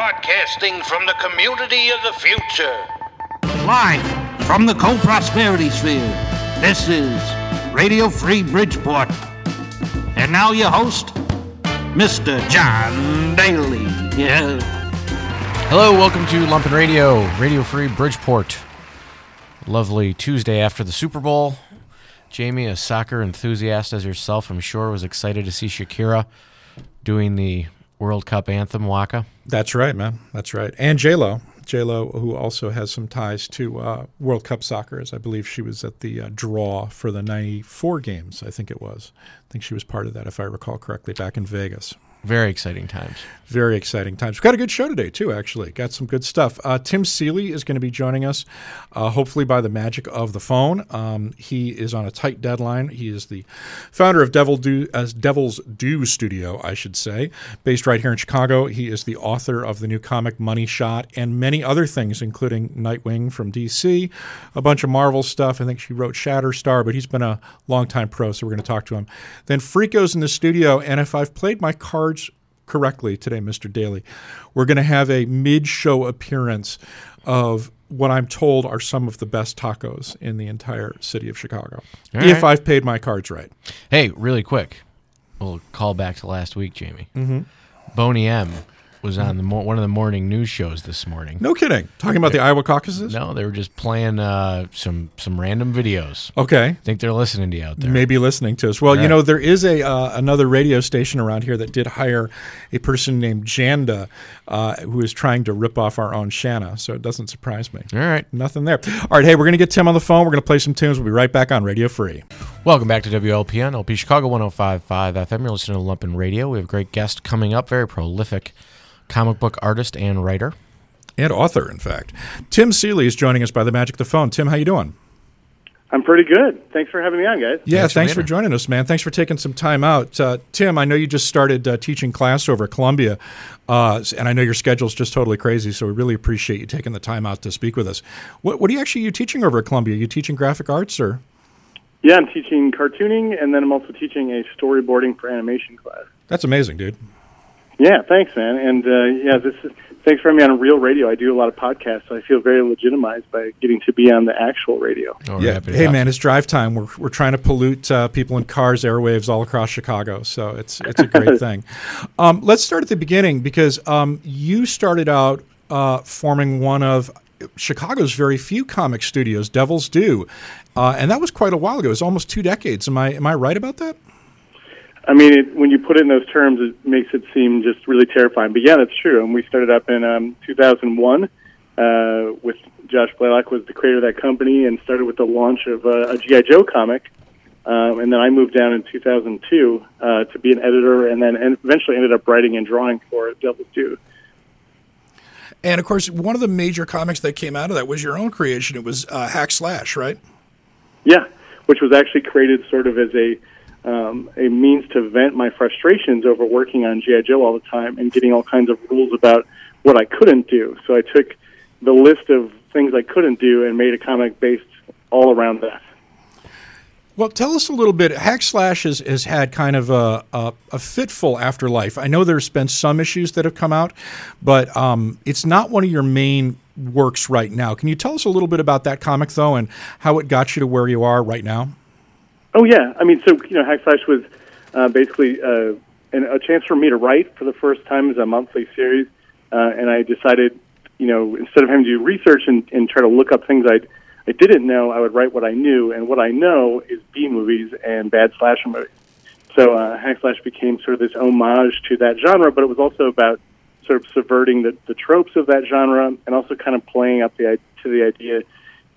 broadcasting from the community of the future. Live from the Co-Prosperity Sphere, this is Radio Free Bridgeport. And now your host, Mr. John Daly. Yeah. Hello, welcome to Lumpen Radio, Radio Free Bridgeport. Lovely Tuesday after the Super Bowl. Jamie, a soccer enthusiast as yourself, I'm sure was excited to see Shakira doing the World Cup anthem Waka. That's right, man. That's right. And J Lo, J Lo, who also has some ties to uh, World Cup soccer, as I believe she was at the uh, draw for the '94 games. I think it was. I think she was part of that, if I recall correctly, back in Vegas. Very exciting times. Very exciting times. We've got a good show today, too, actually. Got some good stuff. Uh, Tim Seeley is going to be joining us, uh, hopefully by the magic of the phone. Um, he is on a tight deadline. He is the founder of Devil Do, uh, Devil's Due Studio, I should say, based right here in Chicago. He is the author of the new comic Money Shot and many other things, including Nightwing from DC, a bunch of Marvel stuff. I think she wrote Shatterstar, but he's been a longtime pro, so we're going to talk to him. Then Freako's in the studio, and if I've played my cards correctly today, Mr. Daly. We're going to have a mid show appearance of what I'm told are some of the best tacos in the entire city of Chicago. All if right. I've paid my cards right. Hey, really quick, we'll call back to last week, Jamie. Mm-hmm. Boney M was on the mo- one of the morning news shows this morning. No kidding. Talking about the Iowa caucuses? No, they were just playing uh, some some random videos. Okay. I think they're listening to you out there. Maybe listening to us. Well, you know, there is a uh, another radio station around here that did hire a person named Janda uh, who is trying to rip off our own Shanna, so it doesn't surprise me. All right. Nothing there. All right, hey, we're going to get Tim on the phone. We're going to play some tunes. We'll be right back on Radio Free. Welcome back to WLPN, LP Chicago 105.5 FM. You're listening to Lumpen Radio. We have a great guest coming up, very prolific comic book artist and writer. and author, in fact. Tim Seeley is joining us by the magic of the phone. Tim, how you doing? I'm pretty good. Thanks for having me on, guys. Yeah, Thanks thanks, for for joining us, man. Thanks for taking some time out. Uh, Tim, I know you just started uh, teaching class over at Columbia, uh, and I know your schedule's just totally crazy, so we really appreciate you taking the time out to speak with us. What, what are you actually you teaching over at Columbia? Are you teaching graphic arts or? Yeah, I'm teaching cartooning, and then I'm also teaching a storyboarding for animation class. That's amazing, dude. Yeah, thanks, man. And uh, yeah, this is thanks for having me on Real Radio. I do a lot of podcasts, so I feel very legitimized by getting to be on the actual radio. Oh, yeah. happy Hey, man, it's drive time. We're, we're trying to pollute uh, people in cars, airwaves all across Chicago. So it's it's a great thing. Um, let's start at the beginning because um, you started out uh, forming one of Chicago's very few comic studios, Devil's Due, uh, and that was quite a while ago. It was almost two decades. Am I am I right about that? I mean, it, when you put it in those terms, it makes it seem just really terrifying. But yeah, that's true. And we started up in um, 2001 uh, with Josh Blaylock was the creator of that company, and started with the launch of uh, a GI Joe comic. Um, and then I moved down in 2002 uh, to be an editor, and then and eventually ended up writing and drawing for Devil's Due. And of course, one of the major comics that came out of that was your own creation. It was uh, Hack Slash, right? Yeah, which was actually created sort of as a um, a means to vent my frustrations over working on GI Joe all the time and getting all kinds of rules about what I couldn't do. So I took the list of things I couldn't do and made a comic based all around that. Well, tell us a little bit. Hack Slash has, has had kind of a, a, a fitful afterlife. I know there's been some issues that have come out, but um, it's not one of your main works right now. Can you tell us a little bit about that comic, though, and how it got you to where you are right now? Oh yeah, I mean, so you know, Hack Slash was uh, basically uh, an, a chance for me to write for the first time as a monthly series, uh, and I decided, you know, instead of having to do research and, and try to look up things I I didn't know, I would write what I knew, and what I know is B movies and bad slasher movies. So uh, Hack Slash became sort of this homage to that genre, but it was also about sort of subverting the, the tropes of that genre and also kind of playing up the to the idea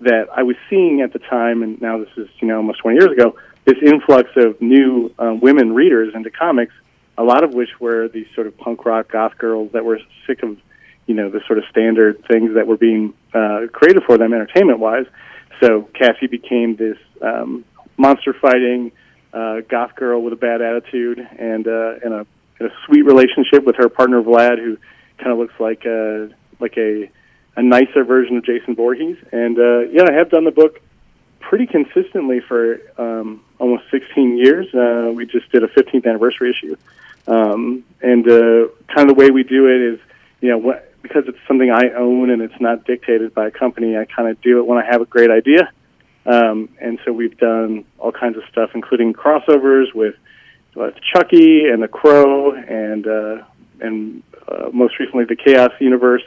that I was seeing at the time, and now this is you know almost 20 years ago, this influx of new uh, women readers into comics, a lot of which were these sort of punk rock goth girls that were sick of you know the sort of standard things that were being uh, created for them entertainment wise. So Cassie became this um, monster fighting uh, goth girl with a bad attitude and uh, and a, and a sweet relationship with her partner Vlad, who kind of looks like a like a a nicer version of Jason Voorhees. And uh, yeah, I have done the book pretty consistently for um, almost 16 years. Uh, we just did a 15th anniversary issue, um, and uh, kind of the way we do it is, you know, what, because it's something I own and it's not dictated by a company, I kind of do it when I have a great idea. Um, and so we've done all kinds of stuff, including crossovers with uh, Chucky and the Crow, and uh, and uh, most recently the Chaos Universe.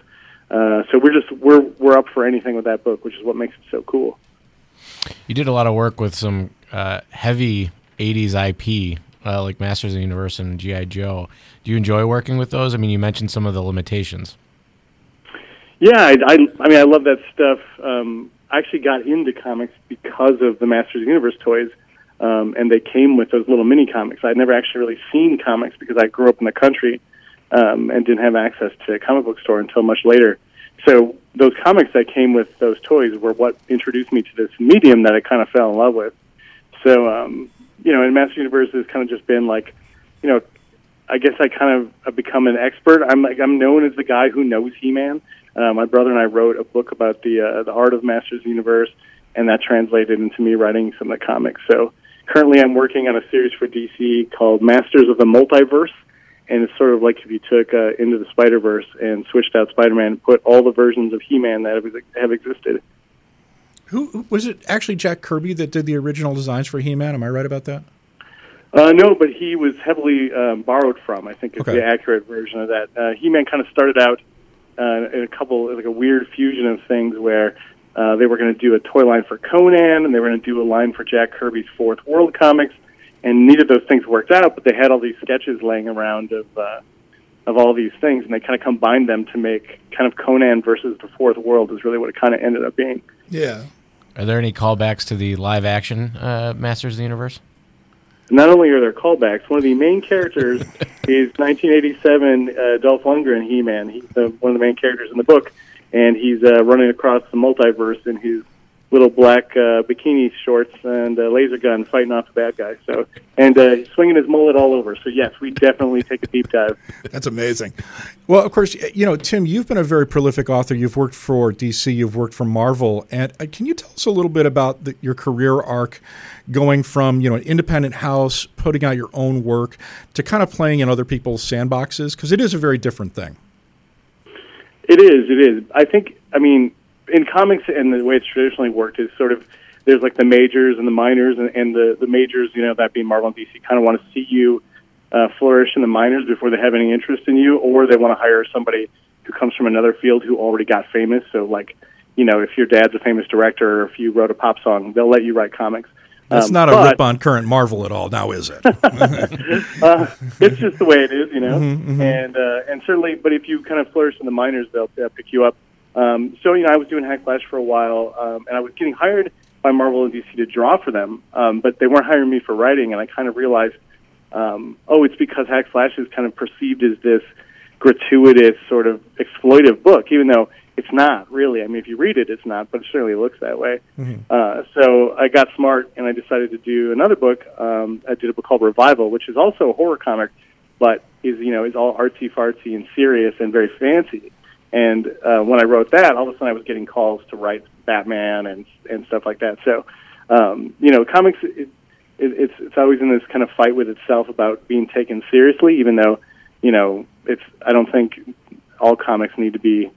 Uh, so we're just we're we're up for anything with that book, which is what makes it so cool. You did a lot of work with some uh, heavy '80s IP, uh, like Masters of the Universe and GI Joe. Do you enjoy working with those? I mean, you mentioned some of the limitations. Yeah, I, I, I mean, I love that stuff. Um, I actually got into comics because of the Masters of the Universe toys, um, and they came with those little mini comics. I'd never actually really seen comics because I grew up in the country um, and didn't have access to a comic book store until much later. So those comics that came with those toys were what introduced me to this medium that I kind of fell in love with. So, um, you know, and Master Universe has kind of just been like, you know, I guess I kind of have become an expert. I'm like I'm known as the guy who knows He-Man. Uh, my brother and I wrote a book about the uh, the art of Masters Universe, and that translated into me writing some of the comics. So currently, I'm working on a series for DC called Masters of the Multiverse, and it's sort of like if you took uh, Into the Spider Verse and switched out Spider-Man and put all the versions of He-Man that have, have existed. Who was it? Actually, Jack Kirby that did the original designs for He-Man. Am I right about that? Uh, no, but he was heavily um, borrowed from. I think is Okay. the accurate version of that. Uh, He-Man kind of started out uh, in a couple like a weird fusion of things where uh, they were going to do a toy line for Conan and they were going to do a line for Jack Kirby's Fourth World comics, and neither of those things worked out. But they had all these sketches laying around of uh, of all these things, and they kind of combined them to make kind of Conan versus the Fourth World is really what it kind of ended up being. Yeah. Are there any callbacks to the live action uh, Masters of the Universe? not only are there callbacks, one of the main characters is 1987 uh, Dolph Lundgren, He-Man. He's the, one of the main characters in the book, and he's uh, running across the multiverse in his little black uh, bikini shorts and a laser gun, fighting off the bad guy. So, and uh, swinging his mullet all over. So, yes, we definitely take a deep dive. That's amazing. Well, of course, you know, Tim, you've been a very prolific author. You've worked for DC, you've worked for Marvel, and uh, can you tell us a little bit about the, your career arc, going from you know an independent house, putting out your own work, to kind of playing in other people's sandboxes? Because it is a very different thing. It is. It is. I think. I mean, in comics and the way it's traditionally worked is sort of there's like the majors and the minors, and, and the the majors, you know, that being Marvel and DC, kind of want to see you uh, flourish in the minors before they have any interest in you, or they want to hire somebody who comes from another field who already got famous. So, like, you know, if your dad's a famous director, or if you wrote a pop song, they'll let you write comics. That's Um, not a but- rip on current Marvel at all, now is it? uh, it's just the way it is, you know. And uh, and certainly, but if you kind of flourish in the minors, they'll, they'll pick you up. Um, so you know, I was doing Hack Slash for a while, um, and I was getting hired by Marvel and DC to draw for them, um, but they weren't hiring me for writing. And I kind of realized, um, oh, it's because Hack Slash is kind of perceived as this gratuitous sort of exploitive book, even though it's not really. I mean, if you read it, it's not, but it certainly looks that way. Uh, so I got smart and I decided to do another book. Um, I did a book called Revival, which is also a horror comic, but is you know is all artsy fartsy and serious and very fancy. And uh, when I wrote that, all of a sudden I was getting calls to write Batman and and stuff like that. So um, you know, comics it, it, it's it's always in this kind of fight with itself about being taken seriously, even though you know it's I don't think all comics need to be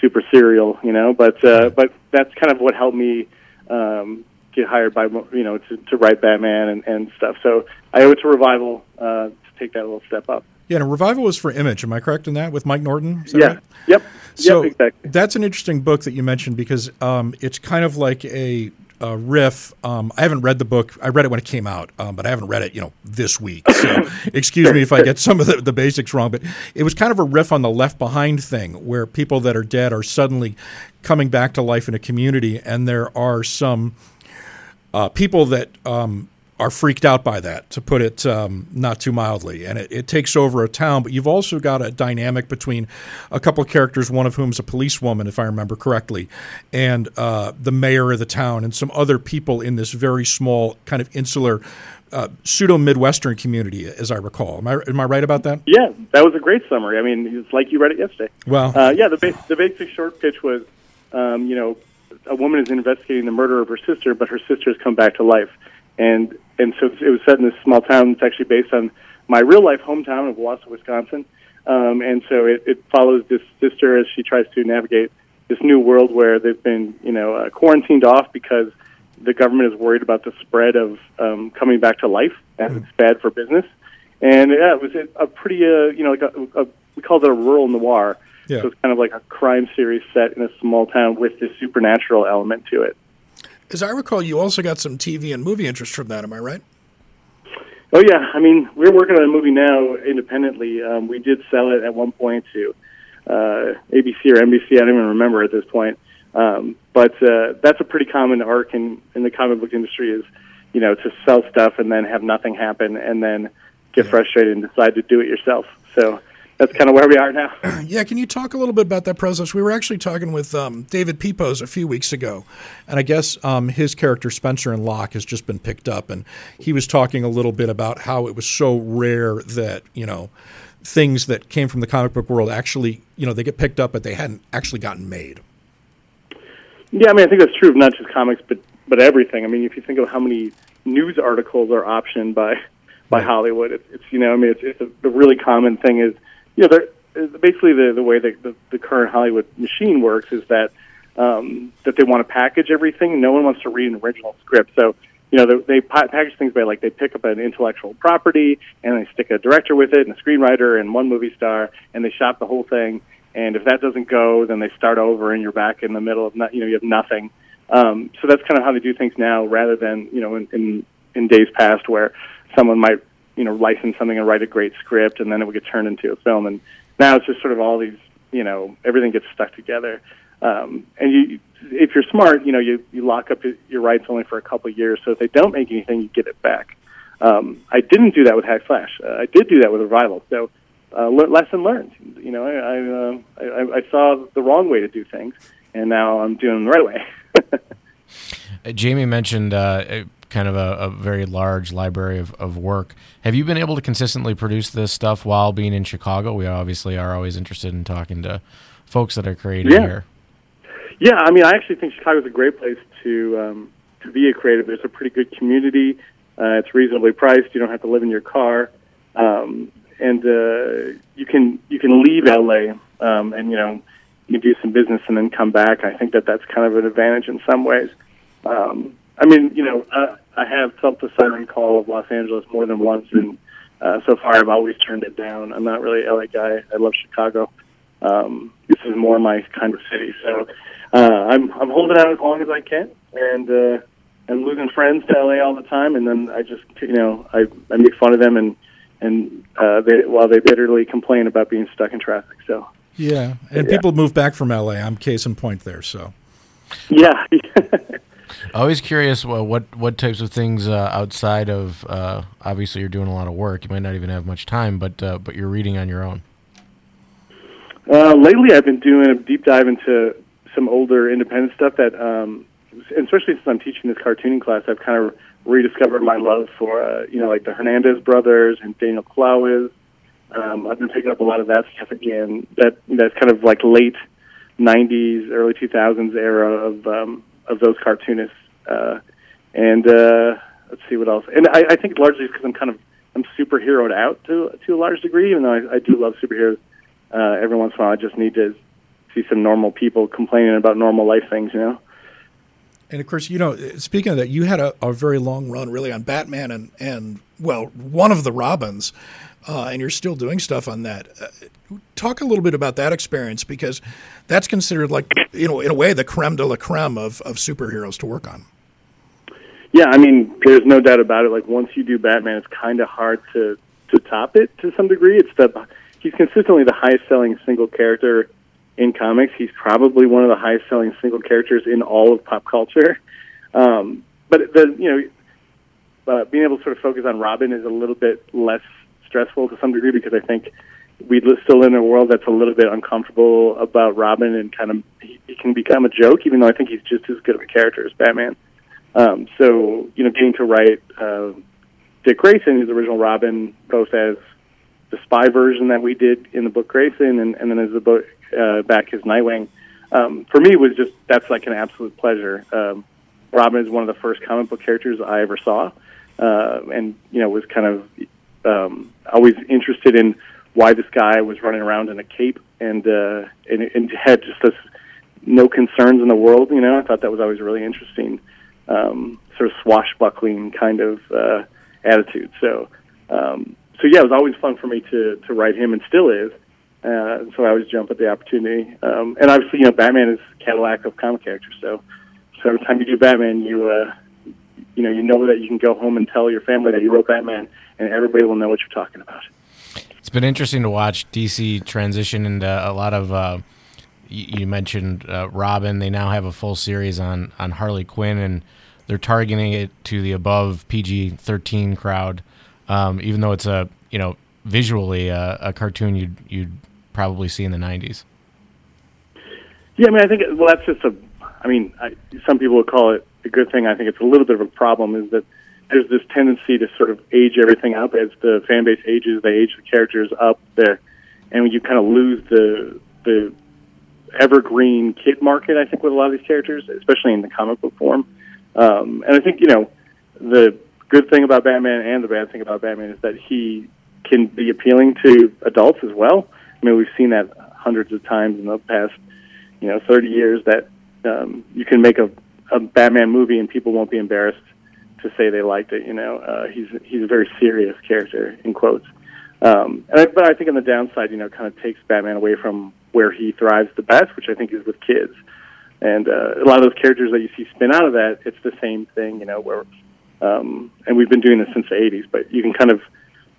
super serial, you know. But uh, but that's kind of what helped me um, get hired by you know to, to write Batman and, and stuff. So I owe it to Revival uh, to take that little step up. Yeah, and Revival was for Image. Am I correct in that with Mike Norton? Is that Yeah. right? Yep. So yep. Exactly. that's an interesting book that you mentioned because um, it's kind of like a, a riff. Um, I haven't read the book. I read it when it came out, um, but I haven't read it, you know, this week. So excuse me if I get some of the, the basics wrong. But it was kind of a riff on the Left Behind thing, where people that are dead are suddenly coming back to life in a community, and there are some uh, people that um, are freaked out by that, to put it um, not too mildly. And it, it takes over a town, but you've also got a dynamic between a couple of characters, one of whom is a policewoman, if I remember correctly, and uh, the mayor of the town, and some other people in this very small, kind of insular, uh, pseudo Midwestern community, as I recall. Am I, am I right about that? Yeah, that was a great summary. I mean, it's like you read it yesterday. Well, Uh, yeah, the, ba- the basic short pitch was, um, you know, a woman is investigating the murder of her sister, but her sister has come back to life, and and so it was set in this small town. It's actually based on my real life hometown of Wausau, Wisconsin. um, and so it, it follows this sister as she tries to navigate this new world where they've been, you know, uh, quarantined off because the government is worried about the spread of um, coming back to life, and it's bad for business. And yeah, it was a, a pretty, uh, you know, like a, a, we called it a rural noir. Yeah. So it's kind of like a crime series set in a small town with this supernatural element to it. As I recall, you also got some TV and movie interest from that. Am I right? Oh yeah, I mean we're working on a movie now independently. Um, we did sell it at one point to uh, ABC or NBC. I don't even remember at this point. Um, but uh, that's a pretty common arc in in the comic book industry is you know to sell stuff and then have nothing happen and then get frustrated and decide to do it yourself. So that's kind of where we are now. Yeah, can you talk a little bit about that process? We were actually talking with um, David Pepose a few weeks ago. And I guess um, his character Spencer and Locke has just been picked up, and he was talking a little bit about how it was so rare that you know things that came from the comic book world actually you know they get picked up, but they hadn't actually gotten made. Yeah, I mean I think that's true of not just comics but but everything. I mean if you think of how many news articles are optioned by by Hollywood, it's, it's you know I mean it's, it's a, the really common thing is you know basically the the way that the, the current Hollywood machine works is that um, that they want to package everything. No one wants to read an original script, so you know they, they pa- package things by like they pick up an intellectual property and they stick a director with it and a screenwriter and one movie star and they shop the whole thing. And if that doesn't go, then they start over and you're back in the middle of not, you know you have nothing. Um, so that's kind of how they do things now, rather than you know in, in in days past where someone might you know license something and write a great script and then it would get turned into a film. And now it's just sort of all these you know everything gets stuck together. Um, and you, if you're smart, you know you you lock up your rights only for a couple of years. So if they don't make anything, you get it back. Um, I didn't do that with Hack Slash. Uh, I did do that with Revival. So uh, le- lesson learned. You know, I, I, uh, I I saw the wrong way to do things, and now I'm doing the right way. Uh, Jamie mentioned uh, kind of a, a very large library of, of work. Have you been able to consistently produce this stuff while being in Chicago? We obviously are always interested in talking to folks that are creating Yeah. here. Yeah, I mean, I actually think Chicago is a great place to um, to be a creative. There's a pretty good community. Uh, it's reasonably priced. You don't have to live in your car, um, and uh, you can you can leave LA um, and you know you can do some business and then come back. I think that that's kind of an advantage in some ways. Um, I mean, you know, uh, I have felt the siren call of Los Angeles more than once, and uh, so far I've always turned it down. I'm not really a LA guy. I love Chicago. Um, this is more my kind of city, so uh, I'm I'm holding out as long as I can, and uh, I'm losing friends to LA all the time, and then I just you know I I make fun of them and and uh, they while they bitterly complain about being stuck in traffic. So Yeah, and Yeah. people move back from LA. I'm case in point there. So yeah, Always curious well, what what types of things uh, outside of uh, obviously you're doing a lot of work. You might not even have much time, but uh, but you're reading on your own. Uh, lately, I've been doing a deep dive into some older independent stuff that, um, especially since I'm teaching this cartooning class, I've kind of rediscovered my love for, uh, you know, like the Hernandez brothers and Daniel Clowes. Um, I've been picking up a lot of that stuff again. That that's kind of like late '90s, early 2000s era of um, of those cartoonists. Uh, and uh, let's see what else. And I, I think largely because I'm kind of I'm superheroed out to to a large degree, even though I, I do love superheroes uh, every once in a while I just need to see some normal people complaining about normal life things, you know? And of course, you know, Speaking of that, you had a, a very long run really on Batman and, and well, one of the Robins, uh, and you're still doing stuff on that. Uh, talk a little bit about that experience because that's considered like, you know, in a way, the creme de la creme of, of superheroes to work on. Yeah, I mean, there's no doubt about it. Like once you do Batman, it's kind of hard to to top it to some degree. It's the he's consistently the highest selling single character in comics. He's probably one of the highest selling single characters in all of pop culture. Um, but the you know, uh, being able to sort of focus on Robin is a little bit less stressful to some degree because I think we li- still in a world that's a little bit uncomfortable about Robin and kind of he, he can become a joke, even though I think he's just as good of a character as Batman. Um, so you know, getting to write uh, Dick Grayson, the original Robin, both as the spy version that we did in the book Grayson, and, and then as the book uh, back as Nightwing, um, for me was just that's like an absolute pleasure. Um, Robin is one of the first comic book characters I ever saw, uh, and you know was kind of um, always interested in why this guy was running around in a cape and uh, and, and had just this no concerns in the world. You know, I thought that was always really interesting, um, sort of swashbuckling kind of uh, attitude. So, um, so yeah, it was always fun for me to to write him, and still is. Uh, so I always jump at the opportunity. Um, and obviously, you know, Batman is Cadillac of comic characters. So, so every time you do Batman, you uh, you know, you know that you can go home and tell your family that you wrote Batman, and everybody will know what you're talking about. It's been interesting to watch DC transition into a lot of. Uh, you, mentioned uh, Robin. They now have a full series on on Harley Quinn, and they're targeting it to the above PG thirteen crowd. Um, even though it's a you know visually a, a cartoon you'd you'd probably see in the '90s. Yeah, I mean, I think well, that's just a. I mean, I, some people would call it a good thing. I think it's a little bit of a problem. Is that there's this tendency to sort of age everything up as the fan base ages. They age the characters up there, and you kind of lose the the evergreen kid market. I think with a lot of these characters, especially in the comic book form. Um, and I think you know the good thing about Batman and the bad thing about Batman is that he can be appealing to adults as well. I mean, we've seen that hundreds of times in the past, you know, 30 years that um, you can make a, a Batman movie and people won't be embarrassed to say they liked it. You know, uh, he's he's a very serious character in quotes. Um, and I, but I think on the downside, you know, kind of takes Batman away from where he thrives the best, which I think is with kids. And uh, a lot of those characters that you see spin out of that, it's the same thing, you know, where, um, and we've been doing this since the 80s, but you can kind of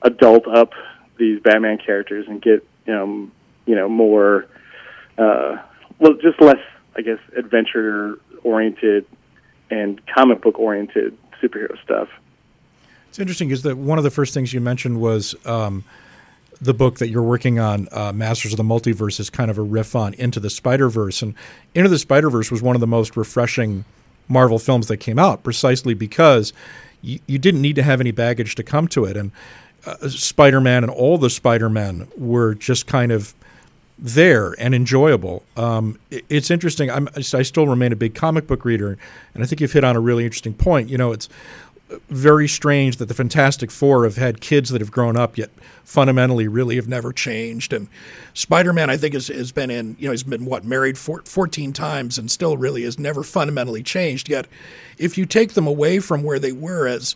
adult up these Batman characters and get, um, you know, more, uh, well, just less, I guess, adventure oriented and comic book oriented superhero stuff. It's interesting because one of the first things you mentioned was um, the book that you're working on, uh, Masters of the Multiverse, is kind of a riff on Into the Spider Verse, and Into the Spider Verse was one of the most refreshing Marvel films that came out, precisely because you, you didn't need to have any baggage to come to it, and uh, Spider Man and all the Spider Men were just kind of there and enjoyable. Um, it's interesting. I'm, I still remain a big comic book reader, and I think you've hit on a really interesting point. You know, it's very strange that the Fantastic Four have had kids that have grown up yet fundamentally really have never changed. And Spider Man, I think, has, has been in, you know, he's been what, married four, 14 times and still really has never fundamentally changed. Yet, if you take them away from where they were as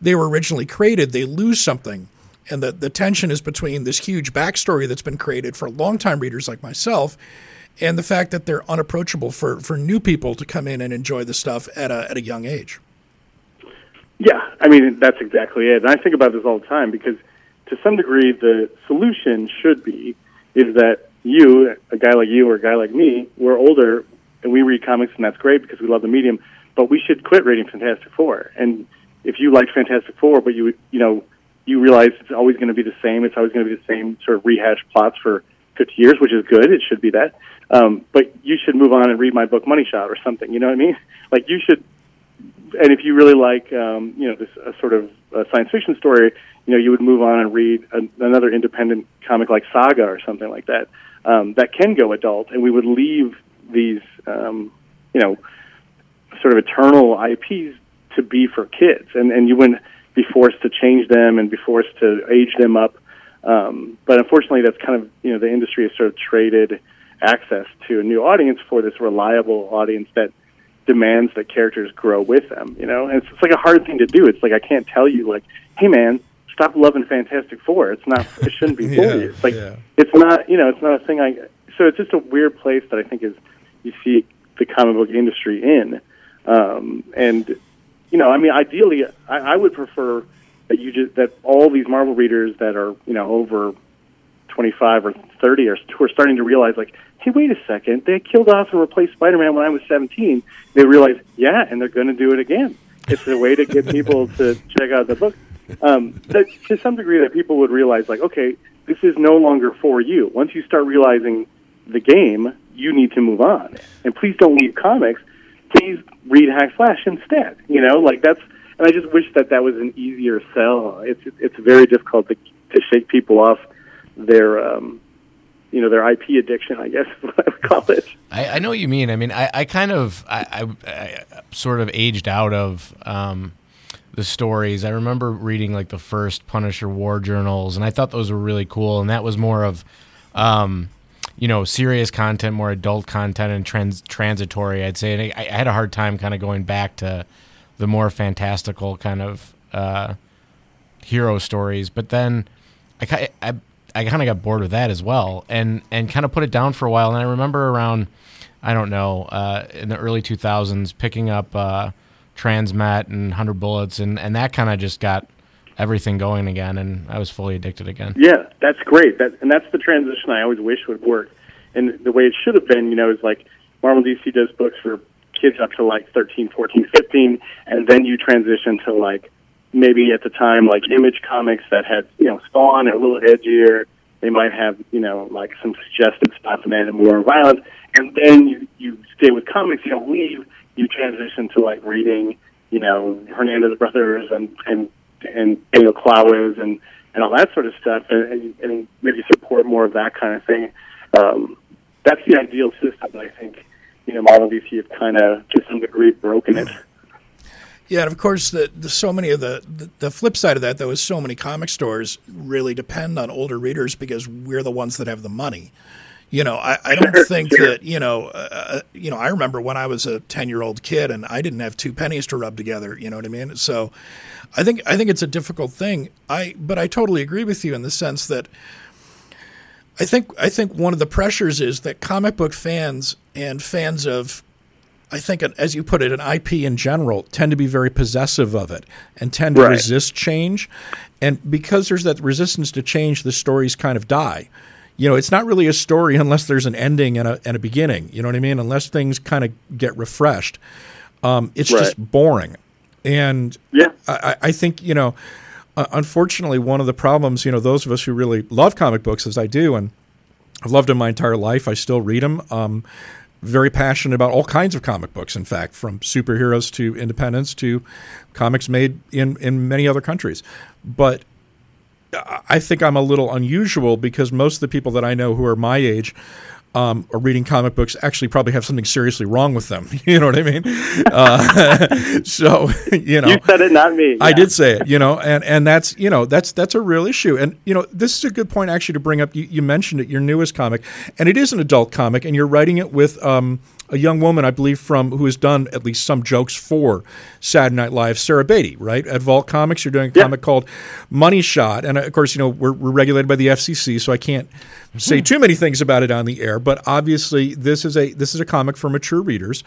they were originally created, they lose something. And the, the tension is between this huge backstory that's been created for longtime readers like myself and the fact that they're unapproachable for, for new people to come in and enjoy the stuff at a, at a young age. Yeah, I mean that's exactly it. And I think about this all the time because, to some degree, the solution should be is that you, a guy like you or a guy like me, we're older and we read comics and that's great because we love the medium. But we should quit reading Fantastic Four. And if you like Fantastic Four, but you you know you realize it's always going to be the same. It's always going to be the same sort of rehashed plots for 50 years, which is good. It should be that. Um, but you should move on and read my book Money Shot or something. You know what I mean? Like you should and if you really like, um, you know, this sort of science fiction story, you know, you would move on and read a, another independent comic like Saga or something like that um, that can go adult, and we would leave these, um, you know, sort of eternal IPs to be for kids, and and you wouldn't be forced to change them and be forced to age them up. Um, but unfortunately, that's kind of you know the industry has sort of traded access to a new audience for this reliable audience that demands that characters grow with them. You know, and it's, it's like a hard thing to do. It's like I can't tell you like, hey man, stop loving Fantastic Four. It's not. It shouldn't be for Yeah, you. It's like yeah. it's not. You know, it's not a thing. I. So it's just a weird place that I think is you see the comic book industry in, um, and you know, I mean, ideally, I, I would prefer that you just that all these Marvel readers that are you know over 25 or 30 are who are starting to realize like hey wait a second they killed off and replaced spider-man when i was 17 they realize yeah and they're going to do it again. It's a way to get people to check out the book. Um, that, to some degree that people would realize like okay this is no longer for you. Once you start realizing the game you need to move on. And please don't leave comics please read hack slash instead you know like that's and i just wish that that was an easier sell it's it's very difficult to to shake people off their um, you know their IP addiction, I guess I would call it. I, I know what you mean. I mean, I, I kind of, I, I, I sort of aged out of um, the stories. I remember reading like the first Punisher War journals, and I thought those were really cool. And that was more of, um, you know, serious content, more adult content, and trans- transitory. I'd say, and I, I had a hard time kind of going back to the more fantastical kind of uh, hero stories. But then I, I, I kind of got bored with that as well, and and kind of put it down for a while. And I remember around, I don't know, uh, in the early 2000s, picking up uh, Transmet and 100 Bullets, and and that kind of just got everything going again, and I was fully addicted again. Yeah, that's great. That and that's the transition I always wish would work. And the way it should have been, you know, is like Marvel DC does books for kids up to like 13, 14, 15, and then you transition to like maybe at the time like Image Comics that had you know Spawn and a little edgier. They might have you know like some suggestive stuff and more violence, and then you you stay with comics. You don't leave. You transition to like reading you know Hernandez brothers and and and Daniel Clowes and and all that sort of stuff, and, and maybe support more of that kind of thing. Um, that's the ideal system. I think you know Marvel DC have kind of to some degree broken it. Yeah, and of course, the, the so many of the, the the flip side of that though is so many comic stores really depend on older readers because we're the ones that have the money. You know, I, I don't think Sure. that you know, uh, you know. I remember when I was a ten year old kid and I didn't have two pennies to rub together. You know what I mean? So, I think I think it's a difficult thing. I but I totally agree with you in the sense that I think I think one of the pressures is that comic book fans and fans of I think, as you put it, an IP in general tend to be very possessive of it and tend to Right. resist change. And because there's that resistance to change, the stories kind of die. You know, it's not really a story unless there's an ending and a, and a beginning. You know what I mean? Unless things kind of get refreshed. Um, it's just boring. And Yeah. I, I think, you know, uh, unfortunately, one of the problems, you know, those of us who really love comic books, as I do, and I've loved them my entire life. I still read them. Um, very passionate about all kinds of comic books, in fact, from superheroes to independents to comics made in, in many other countries. But I- think I'm a little unusual because most of the people that I know who are my age um, are reading comic books actually probably have something seriously wrong with them. You know what I mean? Uh, so, you know. You said it, not me. I did say it, you know, and, and that's you know that's that's a real issue, and you know this is a good point actually to bring up. You, you mentioned it, your newest comic, and it is an adult comic, and you're writing it with um, a young woman, I believe, from who has done at least some jokes for Saturday Night Live, Sarah Beattie, right? At Vault Comics, you're doing a Yeah. comic called Money Shot, and of course, you know we're, we're regulated by the FCC, so I can't say too many things about it on the air. But obviously, this is a this is a comic for mature readers,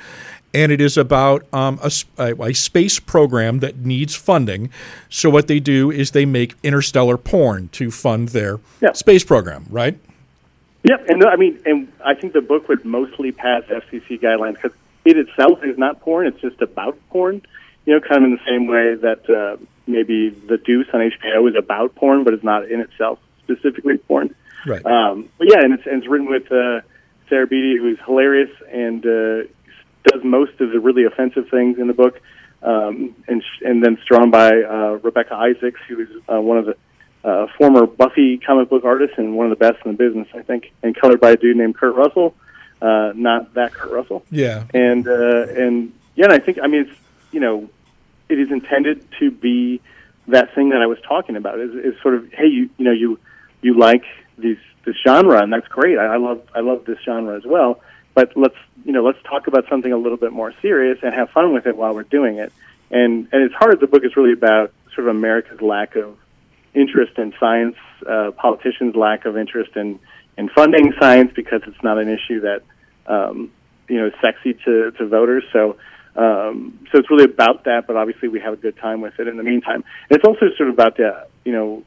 and it is about um, a, a- a space program that needs funding. So what they do is they make interstellar porn to fund their Yeah. space program, right? Yep, and I mean, and I think the book would mostly pass FCC guidelines because it itself is not porn; it's just about porn. You know, kind of in the same way that uh, maybe The Deuce on HBO is about porn, but it's not in itself specifically porn. Right. Um, but yeah, and it's, and it's written with uh, Sarah Beattie, who's hilarious and uh, does most of the really offensive things in the book, um, and sh- and then drawn by uh, Rebekah Isaacs, who is uh, one of the uh, former Buffy comic book artists and one of the best in the business, I think, and colored by a dude named Kurt Russell, uh, not that Kurt Russell. Yeah. and uh, and yeah, and I think I mean it's you know it is intended to be that thing that I was talking about is, is sort of hey you you know you you like these this genre and that's great. I, I love I love this genre as well. But let's you know let's talk about something a little bit more serious and have fun with it while we're doing it. And and it's hard the book is really about sort of America's lack of interest in science uh, politicians lack of interest in in funding science because it's not an issue that um, you know, sexy to, to voters. So, um, so it's really about that. But obviously, we have a good time with it in the meantime. And it's also sort of about the, you know,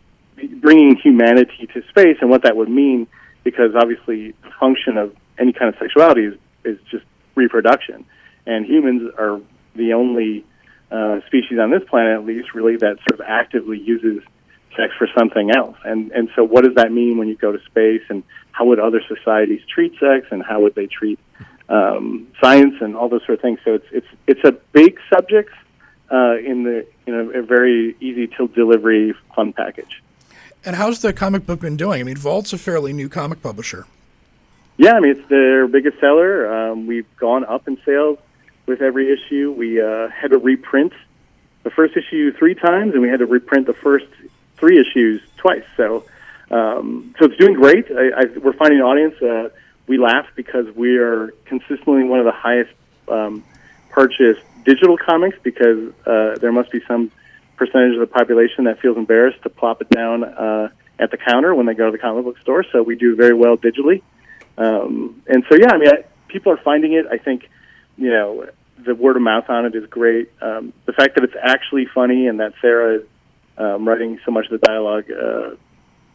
bringing humanity to space and what that would mean, because obviously, the function of any kind of sexuality is, is just reproduction, and humans are the only uh, species on this planet, at least, really that sort of actively uses sex for something else. And and so, what does that mean when you go to space? And how would other societies treat sex? And how would they treat um, science and all those sort of things? So it's it's it's a big subject uh, in the you know a very easy to delivery fun package. And how's the comic book been doing? I mean, Vault's a fairly new comic publisher. Yeah, I mean it's their biggest seller. Um, we've gone up in sales with every issue. We uh, had to reprint the first issue three times, and we had to reprint the first three issues twice. So, um, so it's doing great. I, I, we're finding an audience. Uh, we laugh because we are consistently one of the highest um, purchased digital comics because uh, there must be some percentage of the population that feels embarrassed to plop it down uh, at the counter when they go to the comic book store. So we do very well digitally. Um, and so, yeah, I mean, I, people are finding it. I think, you know, the word of mouth on it is great. Um, the fact that it's actually funny and that Sarah um, writing so much of the dialogue uh,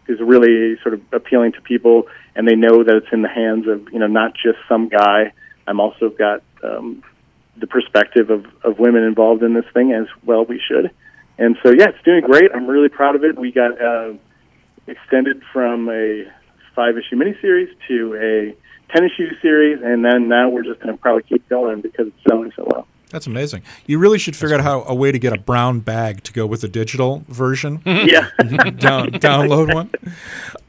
is really sort of appealing to people, and they know that it's in the hands of you know not just some guy. I'm also got um, the perspective of, of women involved in this thing as well. We should, and so yeah, it's doing great. I'm really proud of it. We got uh, extended from a five issue miniseries to a ten issue series, and then now we're just going to probably keep going because it's selling so well. That's amazing. You really should figure out how a way to get a brown bag to go with the digital version. yeah, Down, download one.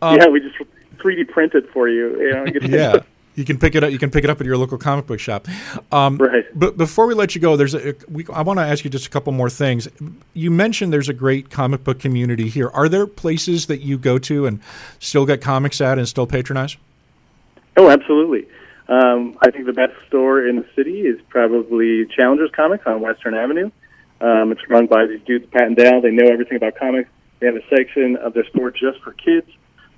yeah, we just 3D print it for you. You know, Yeah. You can pick it up. You can pick it up at your local comic book shop. Um, Right. But before we let you go, there's a. We, I want to ask you just a couple more things. You mentioned there's a great comic book community here. Are there places that you go to and still get comics at and still patronize? Oh, absolutely. Um, I think the best store in the city is probably Challengers Comics on Western Avenue. Um, it's run by these dudes, Pat and Dal. They know everything about comics. They have a section of their store just for kids.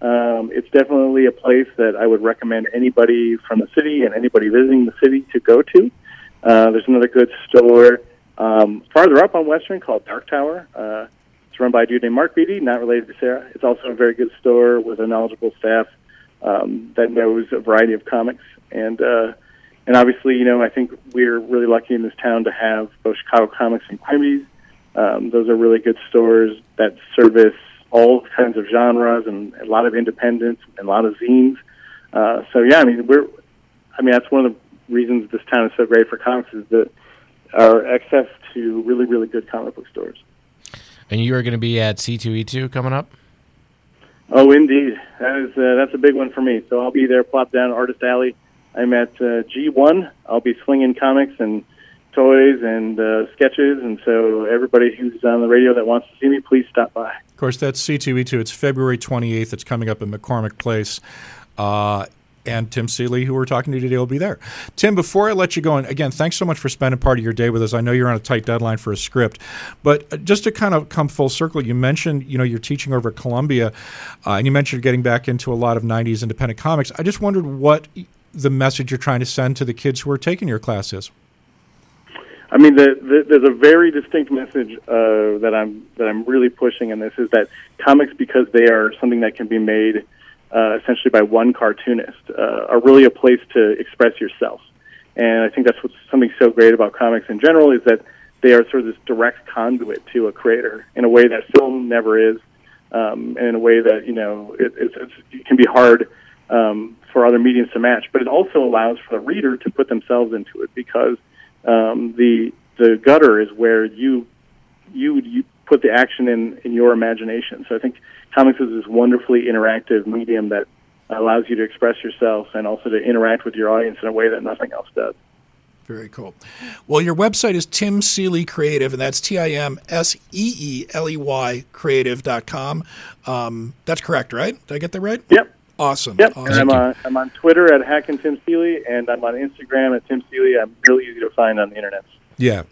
Um, it's definitely a place that I would recommend anybody from the city and anybody visiting the city to go to. Uh, there's another good store um, farther up on Western called Dark Tower. Uh, it's run by a dude named Mark Beatty, not related to Sarah. It's also a very good store with a knowledgeable staff um, that knows a variety of comics. And uh, and obviously, you know, I think we're really lucky in this town to have both Chicago Comics and Quimby's. Um, those are really good stores that service all kinds of genres and a lot of independents and a lot of zines. Uh, so yeah, I mean, we're, I mean, that's one of the reasons this town is so great for comics is that our access to really, really good comic book stores. And you are going to be at C2E2 coming up? Oh, indeed, that is uh, that's a big one for me. So I'll be there, plop down Artist Alley. I'm at uh, G1. I'll be slinging comics and toys and uh, sketches, and so everybody who's on the radio that wants to see me, please stop by. Of course, that's C2E2. It's February 28th. It's coming up in McCormick Place. Uh, and Tim Seeley, who we're talking to today, will be there. Tim, before I let you go, and again, thanks so much for spending part of your day with us. I know you're on a tight deadline for a script, but uh, just to kind of come full circle, you mentioned you know you're teaching over at Columbia, uh, and you mentioned getting back into a lot of '90s independent comics. I just wondered what the message you're trying to send to the kids who are taking your classes. I mean, the, the, there's a very distinct message uh, that I'm that I'm really pushing in this is that comics, because they are something that can be made uh, essentially by one cartoonist, uh, are really a place to express yourself. And I think that's what's something so great about comics in general is that they are sort of this direct conduit to a creator in a way that film never is, um, and in a way that you know it, it's, it's, it can be hard um, for other mediums to match. But it also allows for the reader to put themselves into it because um, the the gutter is where you you you put the action in in your imagination. So I think comics is this wonderfully interactive medium that allows you to express yourself and also to interact with your audience in a way that nothing else does. Very cool. Well, your website is Tim Seeley Creative, and that's T I M S E E L E Y creative.com. Um, that's correct, right? Did I get that right? Yep. Awesome. Yep. Awesome. And I'm on, I'm on Twitter at Hack and Tim Seeley, and I'm on Instagram at Tim Seeley. I'm really easy to find on the internet. Yeah.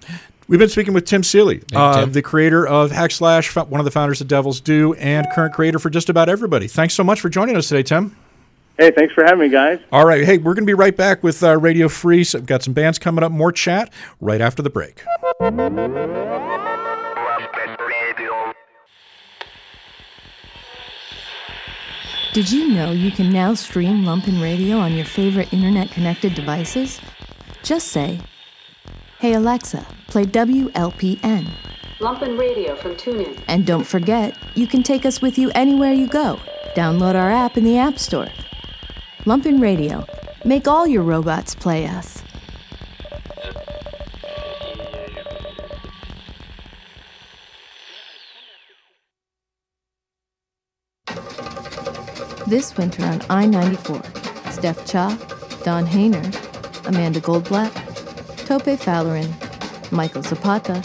We've been speaking with Tim Seeley, uh, Tim. the creator of Hack Slash, one of the founders of Devil's Due, and current creator for just about everybody. Thanks so much for joining us today, Tim. Hey, thanks for having me, guys. All right. Hey, we're going to be right back with uh, Radio Free. So I've got some bands coming up, more chat right after the break. Did you know you can now stream Lumpen Radio on your favorite internet connected devices? Just say, Hey Alexa, play WLPN. Lumpen Radio from TuneIn. And don't forget, you can take us with you anywhere you go. Download our app in the App Store. Lumpen Radio. Make all your robots play us. This winter on I 94, Steph Cha, Don Hayner, Amanda Goldblatt, Tope Folarin, Michael Zapata,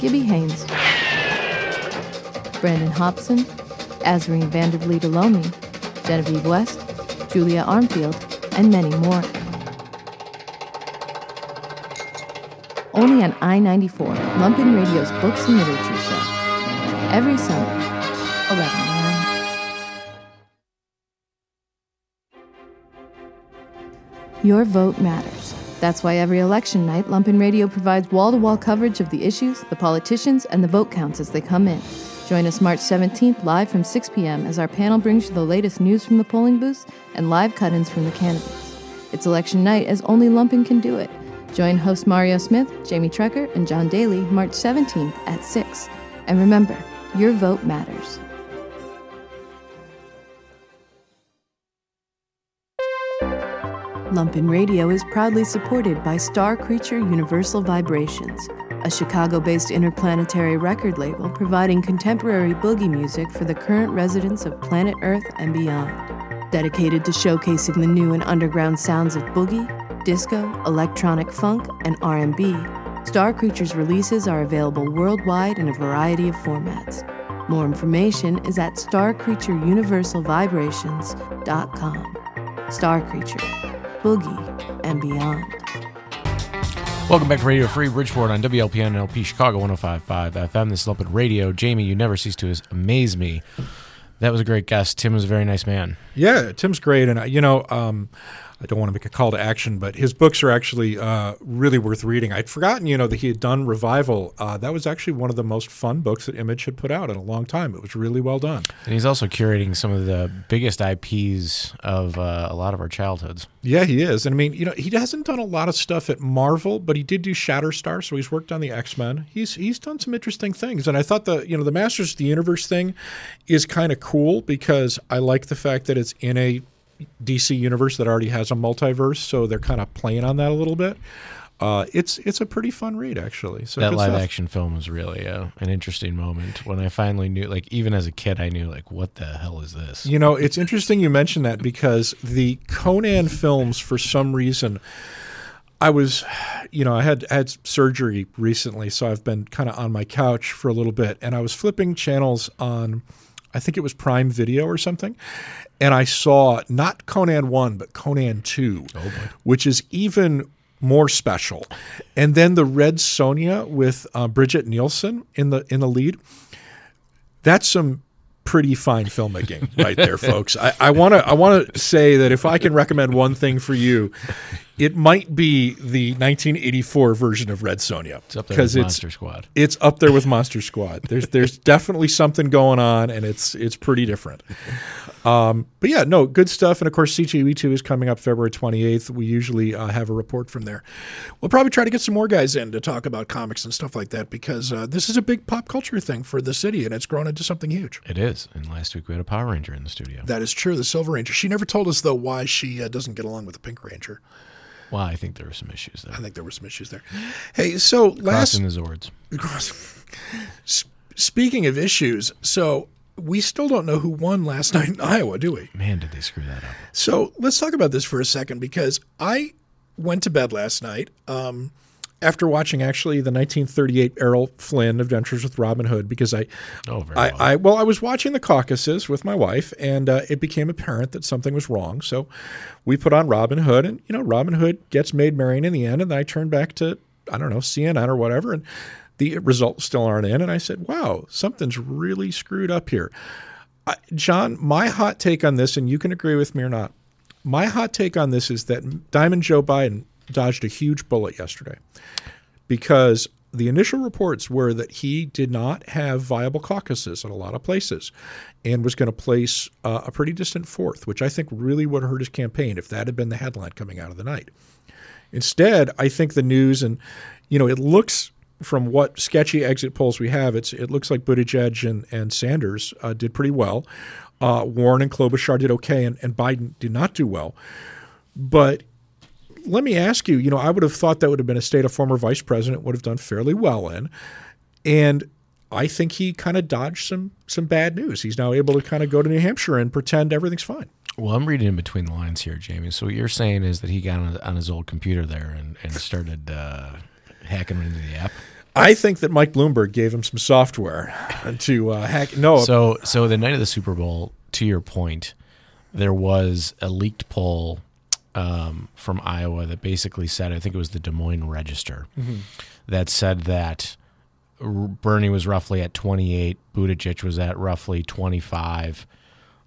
Gibby Haynes, Brandon Hobson, Azareen Van der Vliet Oloomi, Genevieve West, Julia Armfield, and many more. Only on I 94, Lumpen Radio's Books and Literature Show. Every Sunday, 11 Your vote matters. That's why every election night, Lumpen Radio provides wall to wall coverage of the issues, the politicians, and the vote counts as they come in. Join us March 17th live from 6 p.m. as our panel brings you the latest news from the polling booths and live cut ins from the candidates. It's election night as only Lumpen can do it. Join host Mario Smith, Jamie Trecker, and John Daly March 17th at 6. And remember, your vote matters. Lumpen Radio is proudly supported by Star Creature Universal Vibrations, a Chicago based interplanetary record label providing contemporary boogie music for the current residents of planet Earth and beyond. Dedicated to showcasing the new and underground sounds of boogie, disco, electronic funk, and R&B, Star Creature's releases are available worldwide in a variety of formats. More information is at starcreatureuniversalvibrations.com. Star Creature, boogie, and beyond. Welcome back to Radio Free Bridgeport on WLPN LP Chicago 1055 FM. This is Lumpen Radio. Jamie, you never cease to amaze me. That was a great guest. Tim was a very nice man. Yeah, Tim's great, and uh, you know, um, I don't want to make a call to action, but his books are actually uh, really worth reading. I'd forgotten, you know, that he had done Revival. Uh, that was actually one of the most fun books that Image had put out in a long time. It was really well done. And he's also curating some of the biggest IPs of uh, a lot of our childhoods. Yeah, he is. And I mean, you know, he hasn't done a lot of stuff at Marvel, but he did do Shatterstar, so he's worked on the X Men. He's he's done some interesting things, and I thought the you know the Masters of the Universe thing is kind of cool because I like the fact that it's in a DC universe that already has a multiverse, so they're kind of playing on that a little bit. Uh, it's it's a pretty fun read actually. So that live stuff. action film was really uh, an interesting moment when I finally knew, like, even as a kid, I knew, like, what the hell is this? You know, it's interesting you mentioned that because the Conan films, for some reason, I was, you know, I had had surgery recently, so I've been kind of on my couch for a little bit, and I was flipping channels on, I think it was Prime Video or something, and I saw not Conan one, but Conan two, which is even more special. And then the Red Sonja with uh, Brigitte Nielsen in the in the lead. That's some pretty fine filmmaking right there, folks. I want to I want to say that if I can recommend one thing for you, it might be the 1984 version of Red Sonja It's up there with it's Monster Squad. it's up there with Monster Squad. There's there's definitely something going on, and it's it's pretty different. Um, but yeah, no, good stuff. And of course, C2E2 is coming up February 28th. We usually uh, have a report from there. We'll probably try to get some more guys in to talk about comics and stuff like that because uh, this is a big pop culture thing for the city, and it's grown into something huge. It is. And last week we had a Power Ranger in the studio. That is true. The Silver Ranger. She never told us though why she uh, doesn't get along with the Pink Ranger. Well, I think there were some issues there. I think there were some issues there. Hey, so last Crossing the Zords. S- Speaking of issues, so we still don't know who won last night in Iowa, do we? Man, did they screw that up. So let's talk about this for a second because I went to bed last night um, after watching actually the 1938 Errol Flynn Adventures with Robin Hood because I, Oh, very I, well. I well I was watching the caucuses with my wife and uh, it became apparent that something was wrong. So we put on Robin Hood and you know Robin Hood gets Maid Marian in the end and then I turned back to I don't know CNN or whatever and the results still aren't in and I said wow something's really screwed up here. I, John, my hot take on this, and you can agree with me or not. My hot take on this is that Diamond Joe Biden dodged a huge bullet yesterday because the initial reports were that he did not have viable caucuses in a lot of places and was going to place uh, a pretty distant fourth, which I think really would have hurt his campaign if that had been the headline coming out of the night. Instead, I think the news and you know it looks from what sketchy exit polls we have, it's it looks like Buttigieg and and Sanders uh, did pretty well. Uh, Warren and Klobuchar did okay, and, and Biden did not do well. But let me ask you, you know, I would have thought that would have been a state a former vice president would have done fairly well in, and I think he kind of dodged some some bad news. He's now able to kind of go to New Hampshire and pretend everything's fine. Well, I'm reading in between the lines here, Jamie. So what you're saying is that he got on, on his old computer there and, and started uh, hacking into the app. I think that Mike Bloomberg gave him some software to uh, hack. No, So, so the night of the Super Bowl, to your point, there was a leaked poll um, from Iowa that basically said, I think it was the Des Moines Register, that said that Bernie was roughly at 28, Buttigieg was at roughly 25.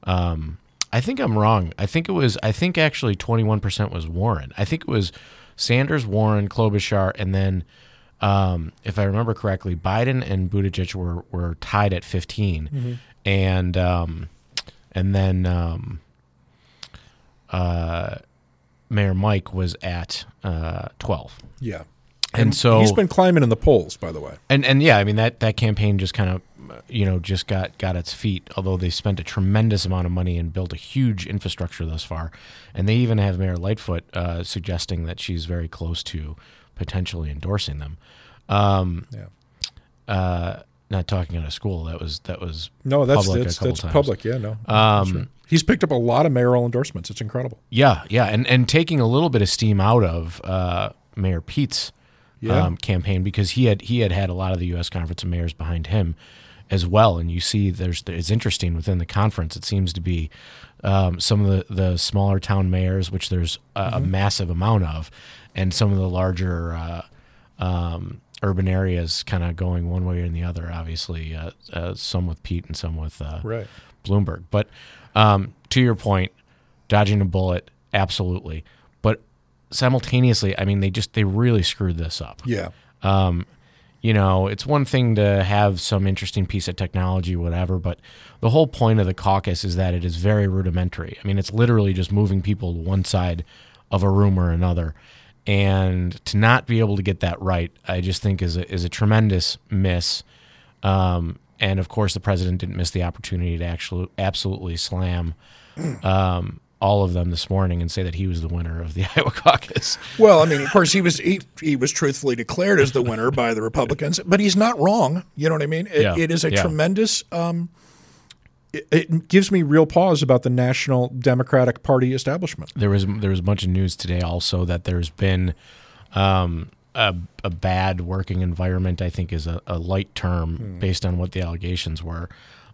Um, I think I'm wrong. I think it was. I think actually 21% was Warren. I think it was Sanders, Warren, Klobuchar, and then, um, if I remember correctly, Biden and Buttigieg were were tied at 15, and um, and then um, uh, Mayor Mike was at uh, 12. yeah. And so he's been climbing in the polls, by the way. and and yeah, I mean that that campaign just kind of you know just got got its feet. Although they spent a tremendous amount of money and built a huge infrastructure thus far, and they even have Mayor Lightfoot uh, suggesting that she's very close to potentially endorsing them. Um, Yeah. uh, not talking out of school. That was that was No, that's public that's, that's public. Yeah, no. Um. He's picked up a lot of mayoral endorsements. It's incredible. Yeah, yeah, and and taking a little bit of steam out of uh, Mayor Pete's Yeah. um, campaign because he had he had had a lot of the U.S. conference of mayors behind him as well, and you see there's it's interesting within the conference. It seems to be um, some of the the smaller town mayors, which there's a, a massive amount of, and some of the larger. Uh, um, urban areas kind of going one way or the other obviously uh, uh, some with pete and some with uh, Right. Bloomberg. But um, to your point, dodging a bullet, absolutely. But simultaneously, I mean, they just they really screwed this up. Yeah. You know, it's one thing to have some interesting piece of technology, whatever, but the whole point of the caucus is that it is very rudimentary. I mean, it's literally just moving people to one side of a room or another. And to not be able to get that right, I just think is a, is a tremendous miss. Um, and of course, the president didn't miss the opportunity to actually absolutely slam um, all of them this morning and say that he was the winner of the Iowa caucus. Well, I mean, of course, he was he, he was truthfully declared as the winner by the Republicans, but he's not wrong. You know what I mean? It, Yeah, it is a yeah. tremendous. Um, It, it gives me real pause about the National Democratic Party establishment. There was there was a bunch of news today also that there's been um, a, a bad working environment. I think is a, a light term based on what the allegations were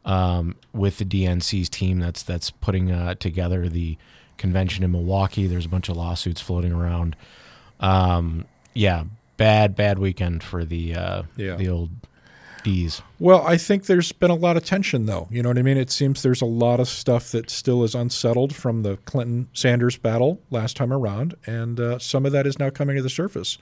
um, with the DNC's team that's that's putting uh, together the convention in Milwaukee. There's a bunch of lawsuits floating around. Um, yeah, bad bad weekend for the uh, Yeah. the old D's. Well, I think there's been a lot of tension, though. You know what I mean? It seems there's a lot of stuff that still is unsettled from the Clinton Sanders battle last time around, and uh, some of that is now coming to the surface.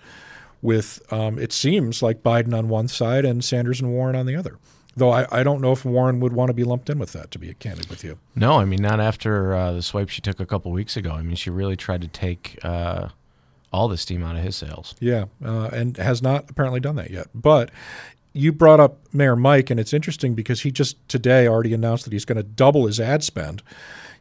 With um, it seems like Biden on one side and Sanders and Warren on the other. Though I, I don't know if Warren would want to be lumped in with that, to be candid with you. No, I mean not after uh, the swipe she took a couple weeks ago. I mean she really tried to take uh, all the steam out of his sails. Yeah, uh, and has not apparently done that yet. But you brought up Mayor Mike, and it's interesting because he just today already announced that he's going to double his ad spend.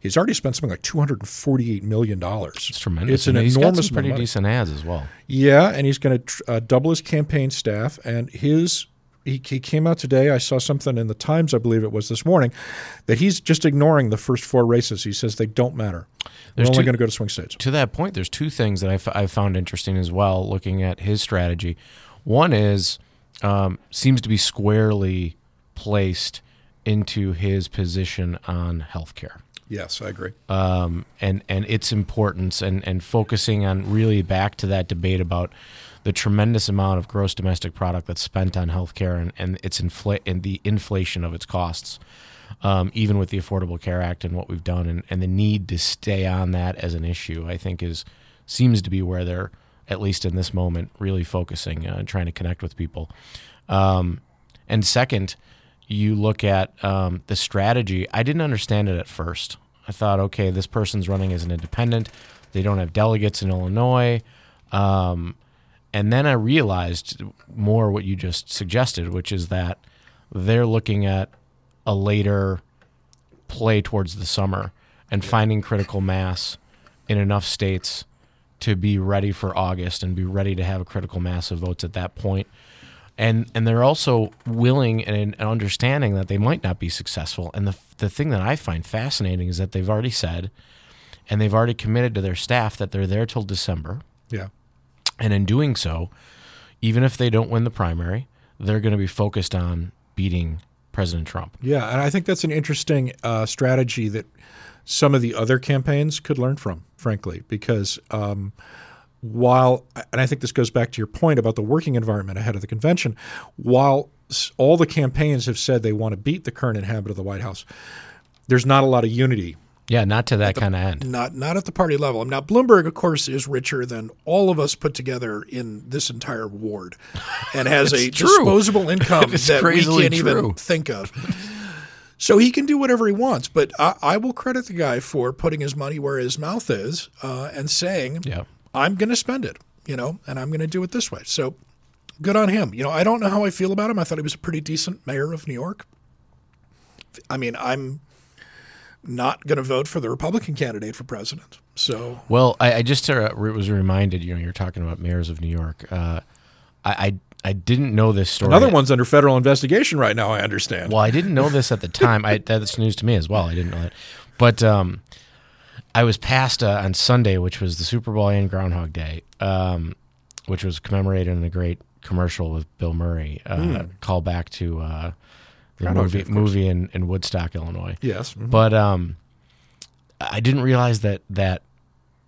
He's already spent something like two hundred and forty-eight million dollars. It's tremendous. It's an And he's enormous got some pretty amount decent ads as well. Yeah, and he's going to tr- uh, double his campaign staff. And his he, he came out today. I saw something in the Times, I believe it was this morning, that he's just ignoring the first four races. He says they don't matter. There's We're only going to go to swing states. To that point, there's two things that I, f- I found interesting as well, looking at his strategy. One is um, seems to be squarely placed into his position on healthcare. Yes, I agree. um, and and its importance and and focusing on really back to that debate about the tremendous amount of gross domestic product that's spent on healthcare and and its infl- and the inflation of its costs. Um, even with the Affordable Care Act and what we've done, and, and the need to stay on that as an issue, I think is seems to be where they're at least in this moment really focusing uh, and trying to connect with people. Um, and second, you look at um, the strategy. I didn't understand it at first. I thought, okay, this person's running as an independent. They don't have delegates in Illinois. Um, and then I realized more what you just suggested, which is that they're looking at a later play towards the summer and finding critical mass in enough states to be ready for August and be ready to have a critical mass of votes at that point. And and they're also willing and, and understanding that they might not be successful. And the the thing that I find fascinating is that they've already said and they've already committed to their staff that they're there till December. Yeah. And in doing so, even if they don't win the primary, they're going to be focused on beating President Trump. Yeah, and I think that's an interesting uh, strategy that some of the other campaigns could learn from, frankly, because um, while, and I think this goes back to your point about the working environment ahead of the convention, while all the campaigns have said they want to beat the current inhabitant of the White House, there's not a lot of unity. Yeah, not to that kind of end. Not not at the party level. Now Bloomberg, of course, is richer than all of us put together in this entire ward, and has a true. disposable income that we can't even think of. So he can do whatever he wants, but I, I will credit the guy for putting his money where his mouth is uh, and saying, Yeah. "I'm going to spend it," you know, and I'm going to do it this way. So good on him. You know, I don't know how I feel about him. I thought he was a pretty decent mayor of New York. I mean, I'm not going to vote for the Republican candidate for president. So Well, I, I just uh, was reminded. You know, you're talking about mayors of New York. Uh, I, I I didn't know this story. Another one's under federal investigation right now, I understand. Well, I didn't know this at the time. I, that's news to me as well. I didn't know that. But um, I was passed uh, on Sunday, which was the Super Bowl and Groundhog Day, um, which was commemorated in a great commercial with Bill Murray. Uh, Call back to uh, the Groundhog movie, Day, movie in, in Woodstock, Illinois. Yes. mhm. But um, I didn't realize that that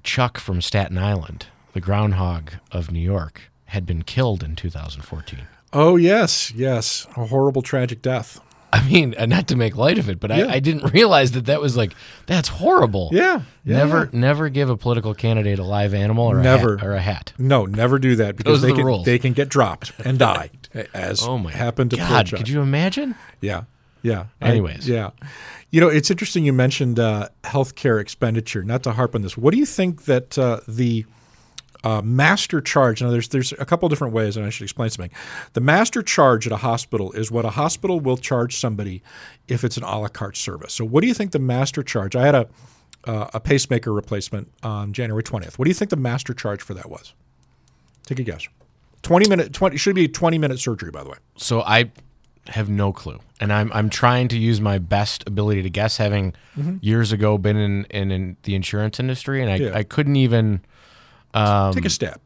Chuck from Staten Island, the groundhog of New York, had been killed in 2014. Oh, yes, yes. A horrible, tragic death. I mean, uh, not to make light of it, but Yeah. I, I didn't realize that that was like that's horrible. Yeah. yeah, never, yeah. never give a political candidate a live animal or Never. a hat, or a hat. No, never do that because Those they the can rules. they can get dropped and die, as Oh my happened to God! Could you imagine? Yeah, yeah. I- Anyways. yeah. You know, it's interesting you mentioned uh, healthcare expenditure. Not to harp on this, what do you think that uh, the uh, master charge? Now, there's there's a couple different ways, and I should explain something. The master charge at a hospital is what a hospital will charge somebody if it's an a la carte service. So, what do you think the master charge? I had a uh, a pacemaker replacement on January 20th. What do you think the master charge for that was? Take a guess. 20 minute 20 should be a 20 minute surgery by the way. So I have no clue, and I'm I'm trying to use my best ability to guess, having years ago been in, in in the insurance industry, and I Yeah. I couldn't even Um, Take a stab.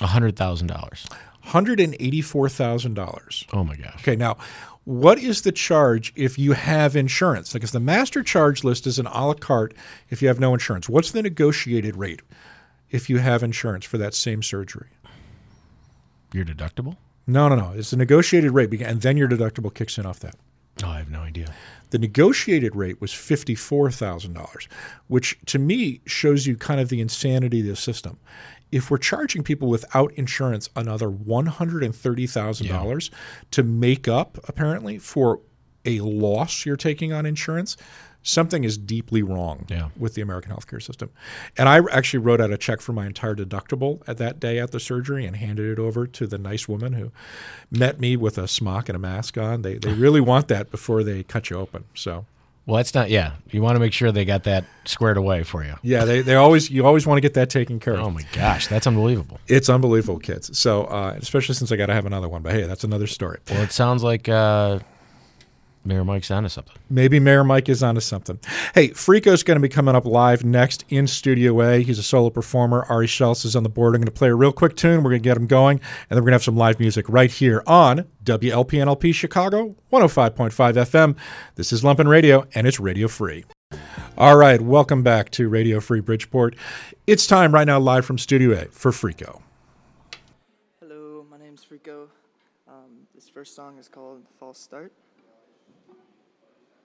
hundred thousand dollars. $184,000. Oh my gosh! Okay, now what is the charge if you have insurance? Because the master charge list is an a la carte if you have no insurance. What's the negotiated rate if you have insurance for that same surgery? Your deductible? No, no, no. It's the negotiated rate, and then your deductible kicks in off that. Oh, I have no idea. The negotiated rate was $54,000, which to me shows you kind of the insanity of the system. If we're charging people without insurance another $130,000 to make up, apparently, for a loss you're taking on insurance, something is deeply wrong Yeah. with the American healthcare system. And I actually wrote out a check for my entire deductible at that day at the surgery and handed it over to the nice woman who met me with a smock and a mask on. They, they really want that before they cut you open. So Well, that's not. Yeah, you want to make sure they got that squared away for you. yeah, they, they always you always want to get that taken care of. Oh my gosh, that's unbelievable. It's unbelievable, kids. So uh, especially since I got to have another one. But hey, that's another story. Well, it sounds like uh, Mayor Mike's onto something. Maybe Mayor Mike is onto something. Hey, Frico's going to be coming up live next in Studio A. He's a solo performer. Ari Schultz is on the board. I'm going to play a real quick tune. We're going to get him going, and then we're going to have some live music right here on WLPNLP Chicago 105.5 FM. This is Lumpen Radio, and it's radio free. All right, welcome back to Radio Free Bridgeport. It's time right now, live from Studio A for Frico. Hello, my name's Rico. Um, this first song is called False Start. I'm writing it down cause I thought that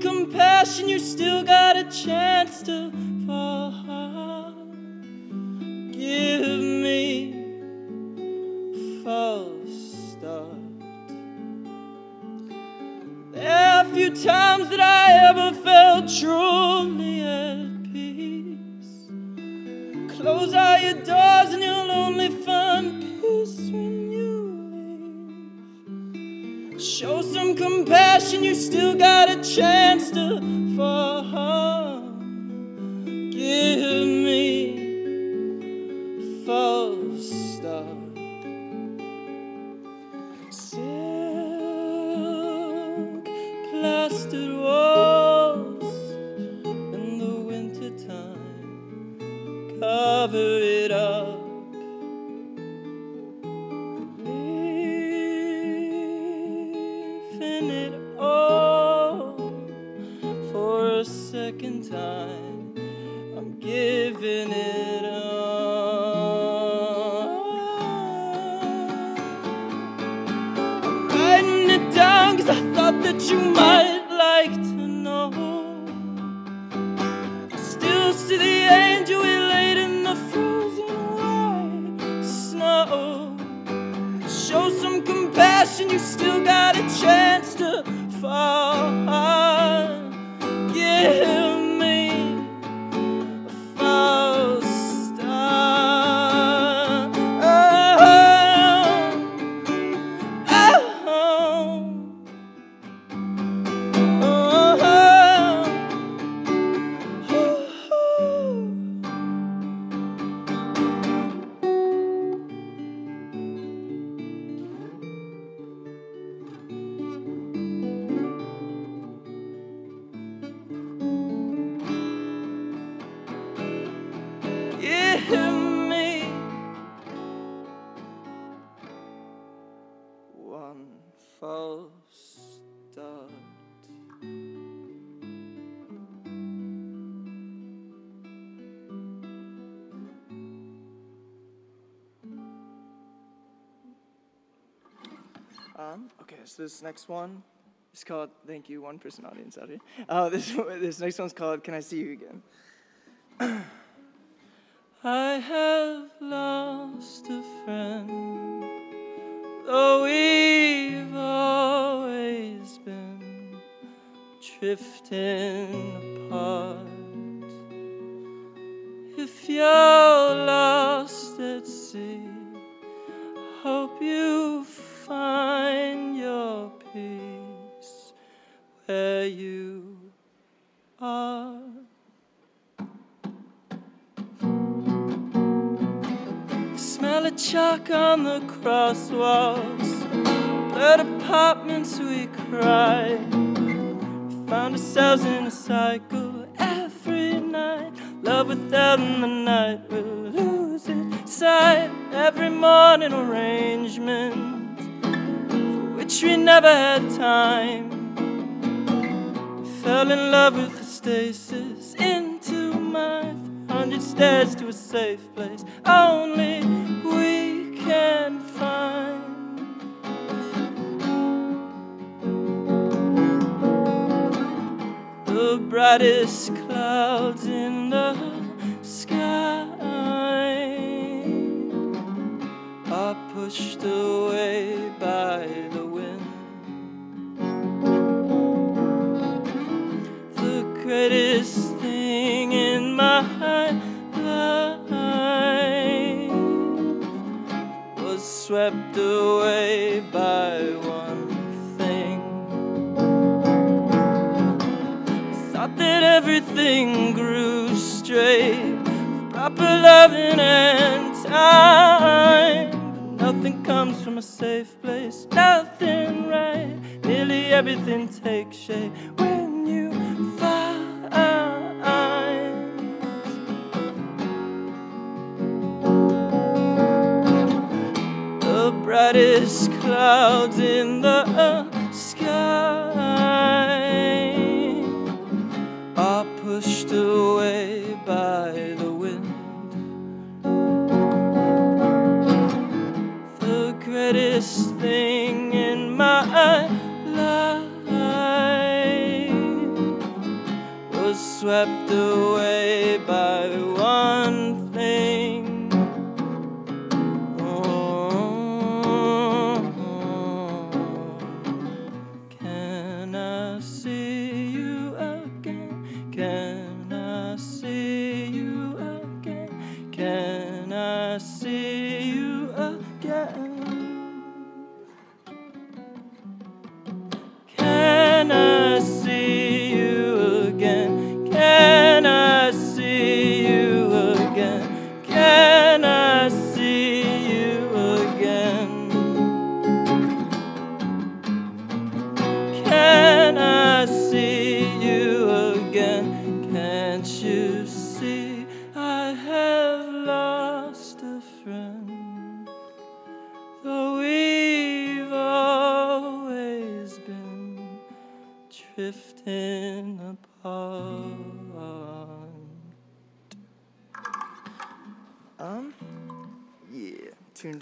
Compassion, you still got a chance to fall. Give me false start. There are few times that I ever felt truly at peace. Close all your doors and you'll only find peace. Show some compassion, you still got a chance to fall. Give you might So this next one is called. Thank you, one person audience out here. Uh, this this next one's called "Can I See You Again." I have lost a friend, though we've always been drifting apart. If you're are. Smell of chalk on the crosswalks, blurred apartments we cry. We found ourselves in a cycle every night. Love without in the night, we'll lose it sight. Every morning arrangement for which we never had time. Fell in love with stasis into my hundred stairs to a safe place. Only we can find. The brightest clouds in the sky are pushed away swept away by one thing. Thought that everything grew straight, with proper loving and time. But nothing comes from a safe place, nothing right. Nearly everything takes shape when you find brightest clouds in the sky are pushed away by the wind. The greatest thing in my life was swept away by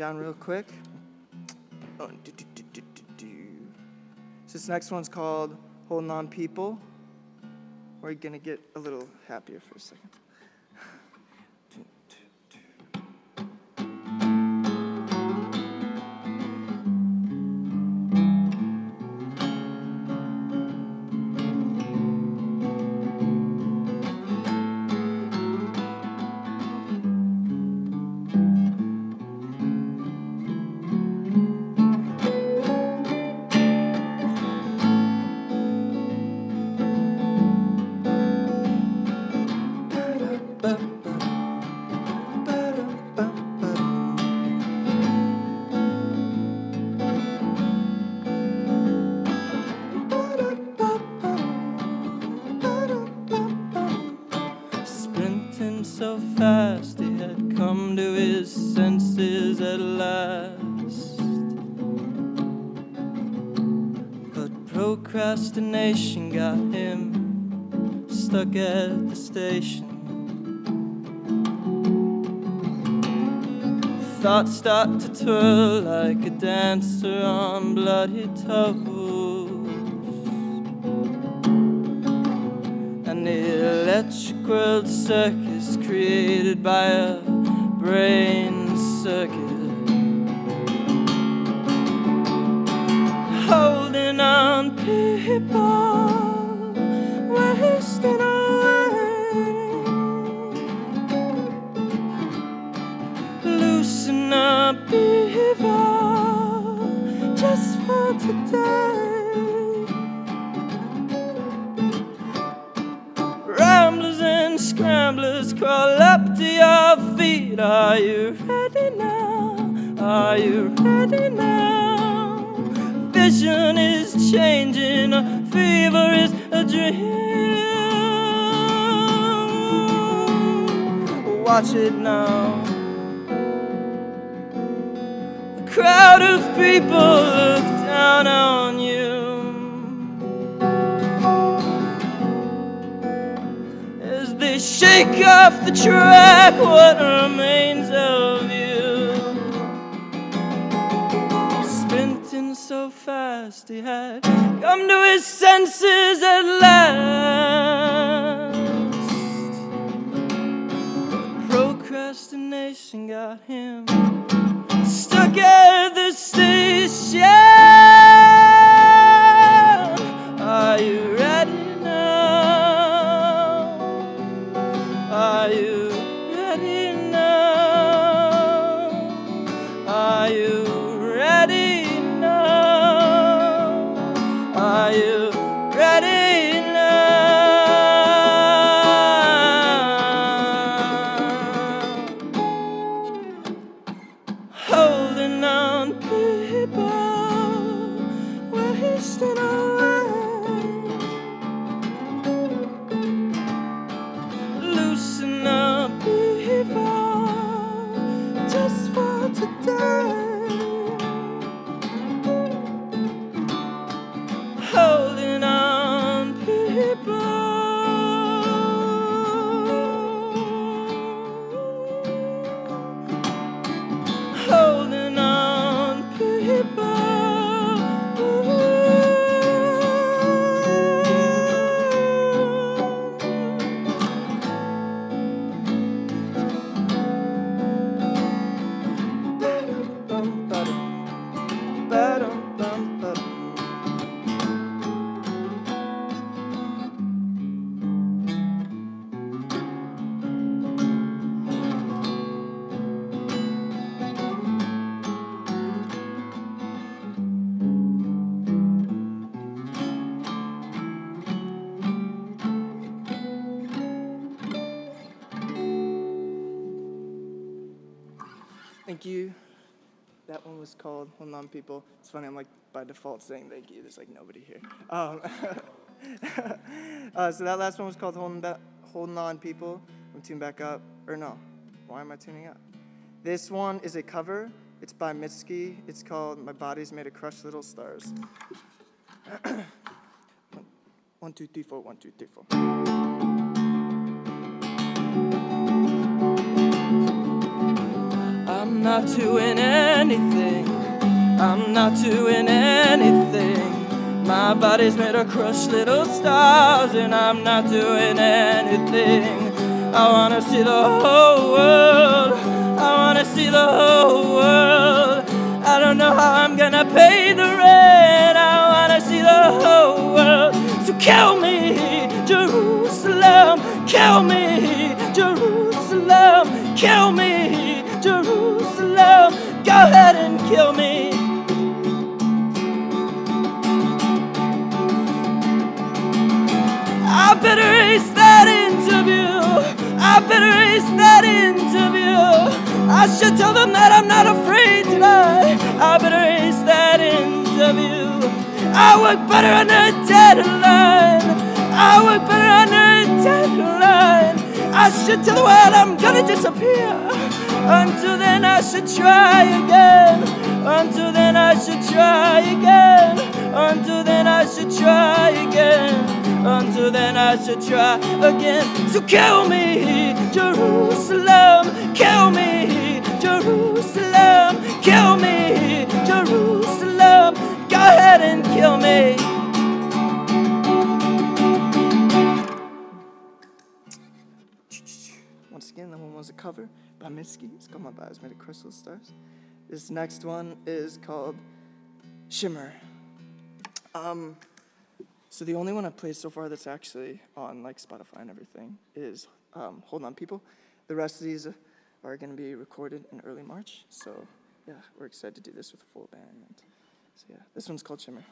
down real quick. Oh, do, do, do. So this next one's called Holding On People. We're gonna get a little happier for a second. Start to twirl like a dancer on bloody toes. An electric world circus created by a brain scramblers crawl up to your feet. Are you ready now? Are you ready now? Vision is changing, fever is a dream. Watch it now. A crowd of people look down on shake off the track what remains of you. Sprinting so fast, he had come to his senses at last. Procrastination got him stuck at the station. Thank you. That one was called Hold On People. It's funny, I'm like by default saying thank you. There's like nobody here. Um, uh, so that last one was called Holding, ba- Holding On People. I'm tuning back up. Or no, why am I tuning up? This one is a cover. It's by Mitski. It's called My Body's Made of Crushed Little Stars. One, two, three, four, one, two, three, four. Not doing anything. I'm not doing anything. My body's made of crushed little stars, and I'm not doing anything. I wanna see the whole world. I wanna see the whole world. I don't know how I'm gonna pay the rent. I wanna see the whole world. So kill me, Jerusalem. Kill me, Jerusalem. Kill me, ahead and kill me. I better ace that interview. I better ace that interview. I should tell them that I'm not afraid to die. I better ace that interview. I work better under a deadline. I work better under a deadline. I should tell the world I'm gonna disappear. Until then, I should try again. Until then, I should try again. Until then, I should try again. Until then, I should try again. So kill me, Jerusalem. Kill me, Jerusalem. Kill me, Jerusalem. Go ahead and kill me. Once again, that one was a cover by Mitski. It's called My Body's Made of Crystal Stars. This next one is called Shimmer. Um, so the only one I've played so far that's actually on like Spotify and everything is um, Hold On People. The rest of these are going to be recorded in early March. So yeah, we're excited to do this with a full band. So yeah, this one's called Shimmer.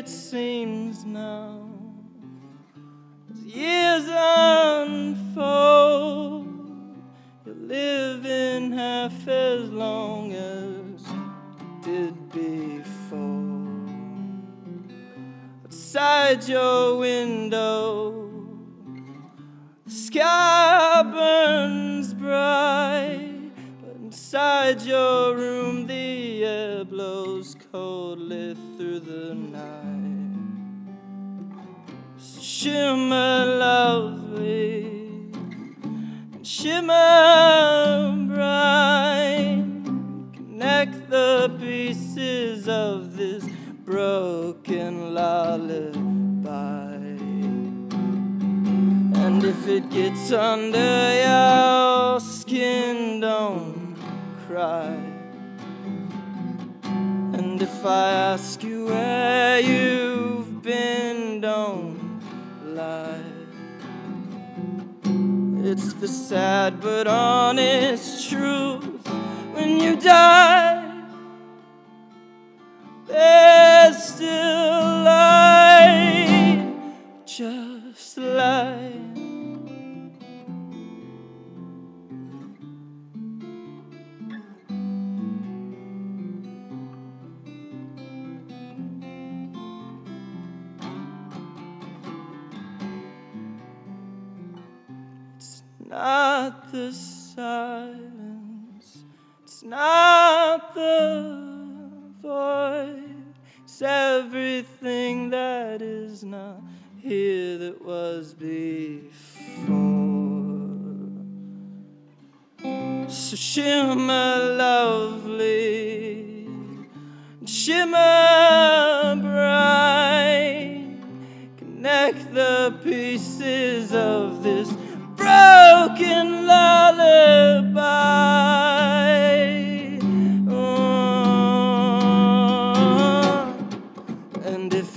It seems now.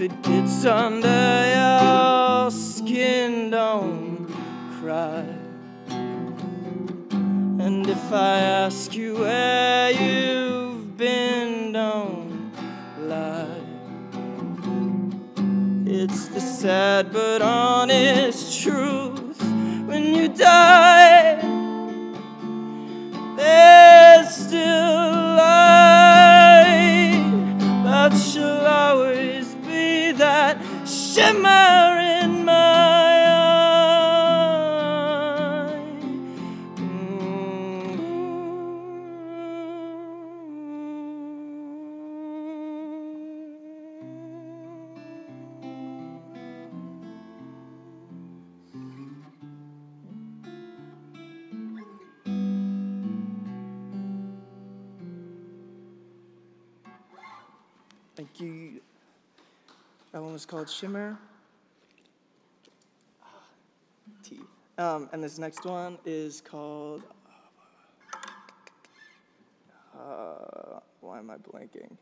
It gets under your skin, don't cry. And if I ask you where you've been, don't lie. It's the sad but honest truth. When you die, was called Shimmer. T. Um, and this next one is called. Uh, why am I blanking?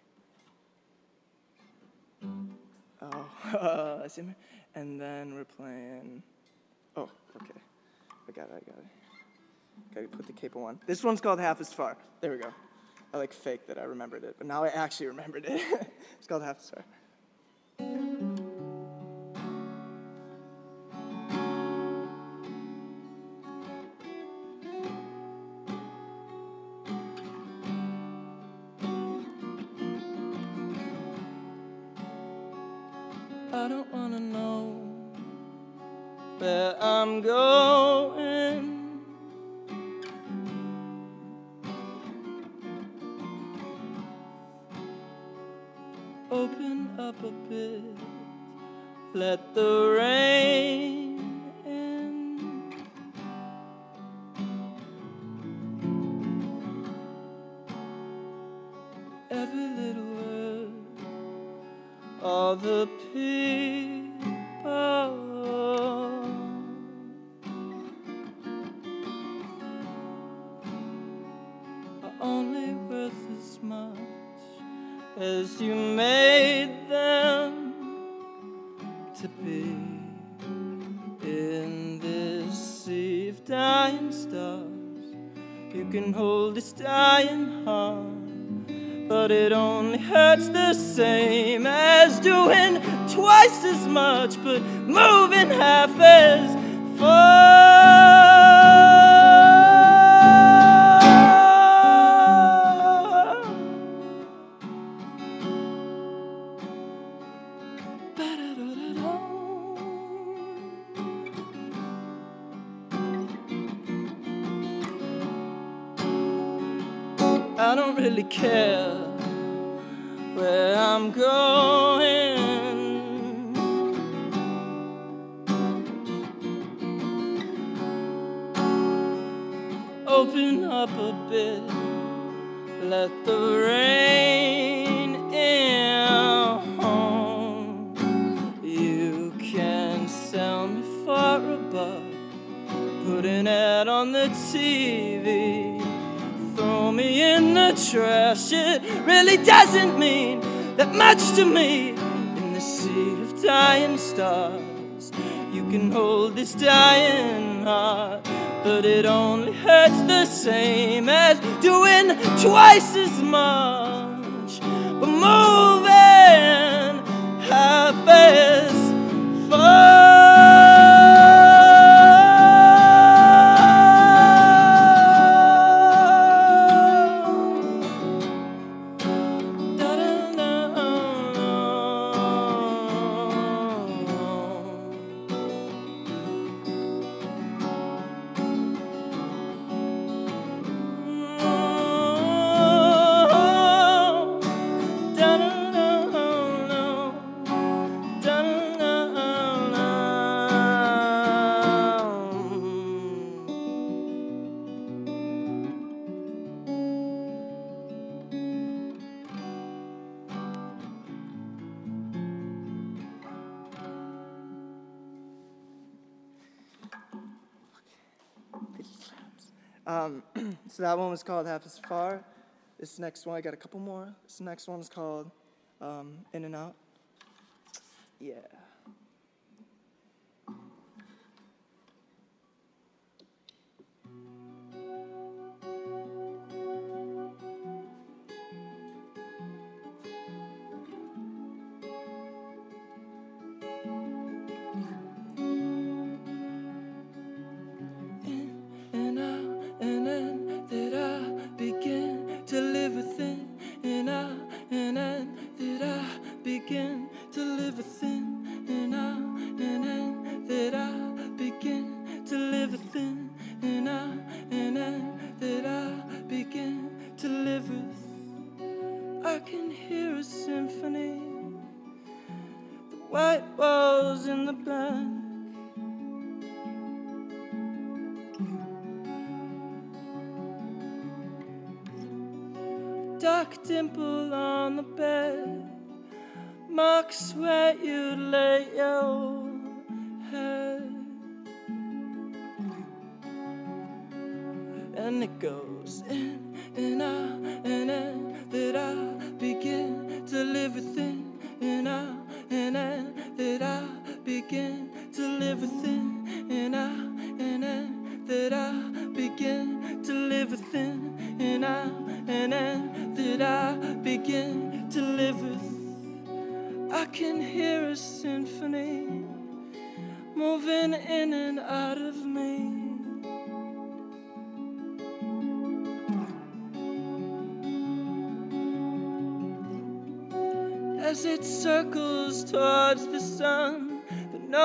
Oh, uh, Shimmer. And then we're playing. Oh, okay. I got it. I got it. Gotta put the capo on. This one's called Half as Far. There we go. I like fake that I remembered it, but now I actually remembered it. it's called Half as Far. I to be in this sea of dying stars. You can hold this dying heart but it only hurts the same as doing twice as much, but moving half as far. Much to me. In the sea of dying stars, you can hold this dying heart, but it only hurts the same as doing twice as much. But moving Um, so that one was called Half as Far. This next one, I got a couple more. This next one is called um, In and Out. Yeah.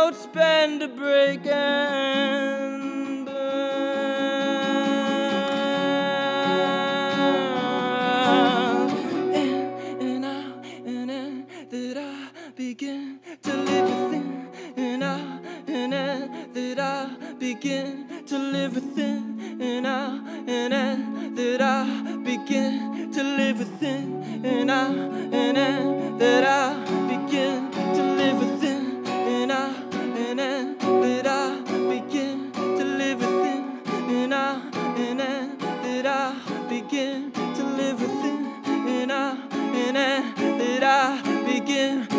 don't spend a break. Eh? again.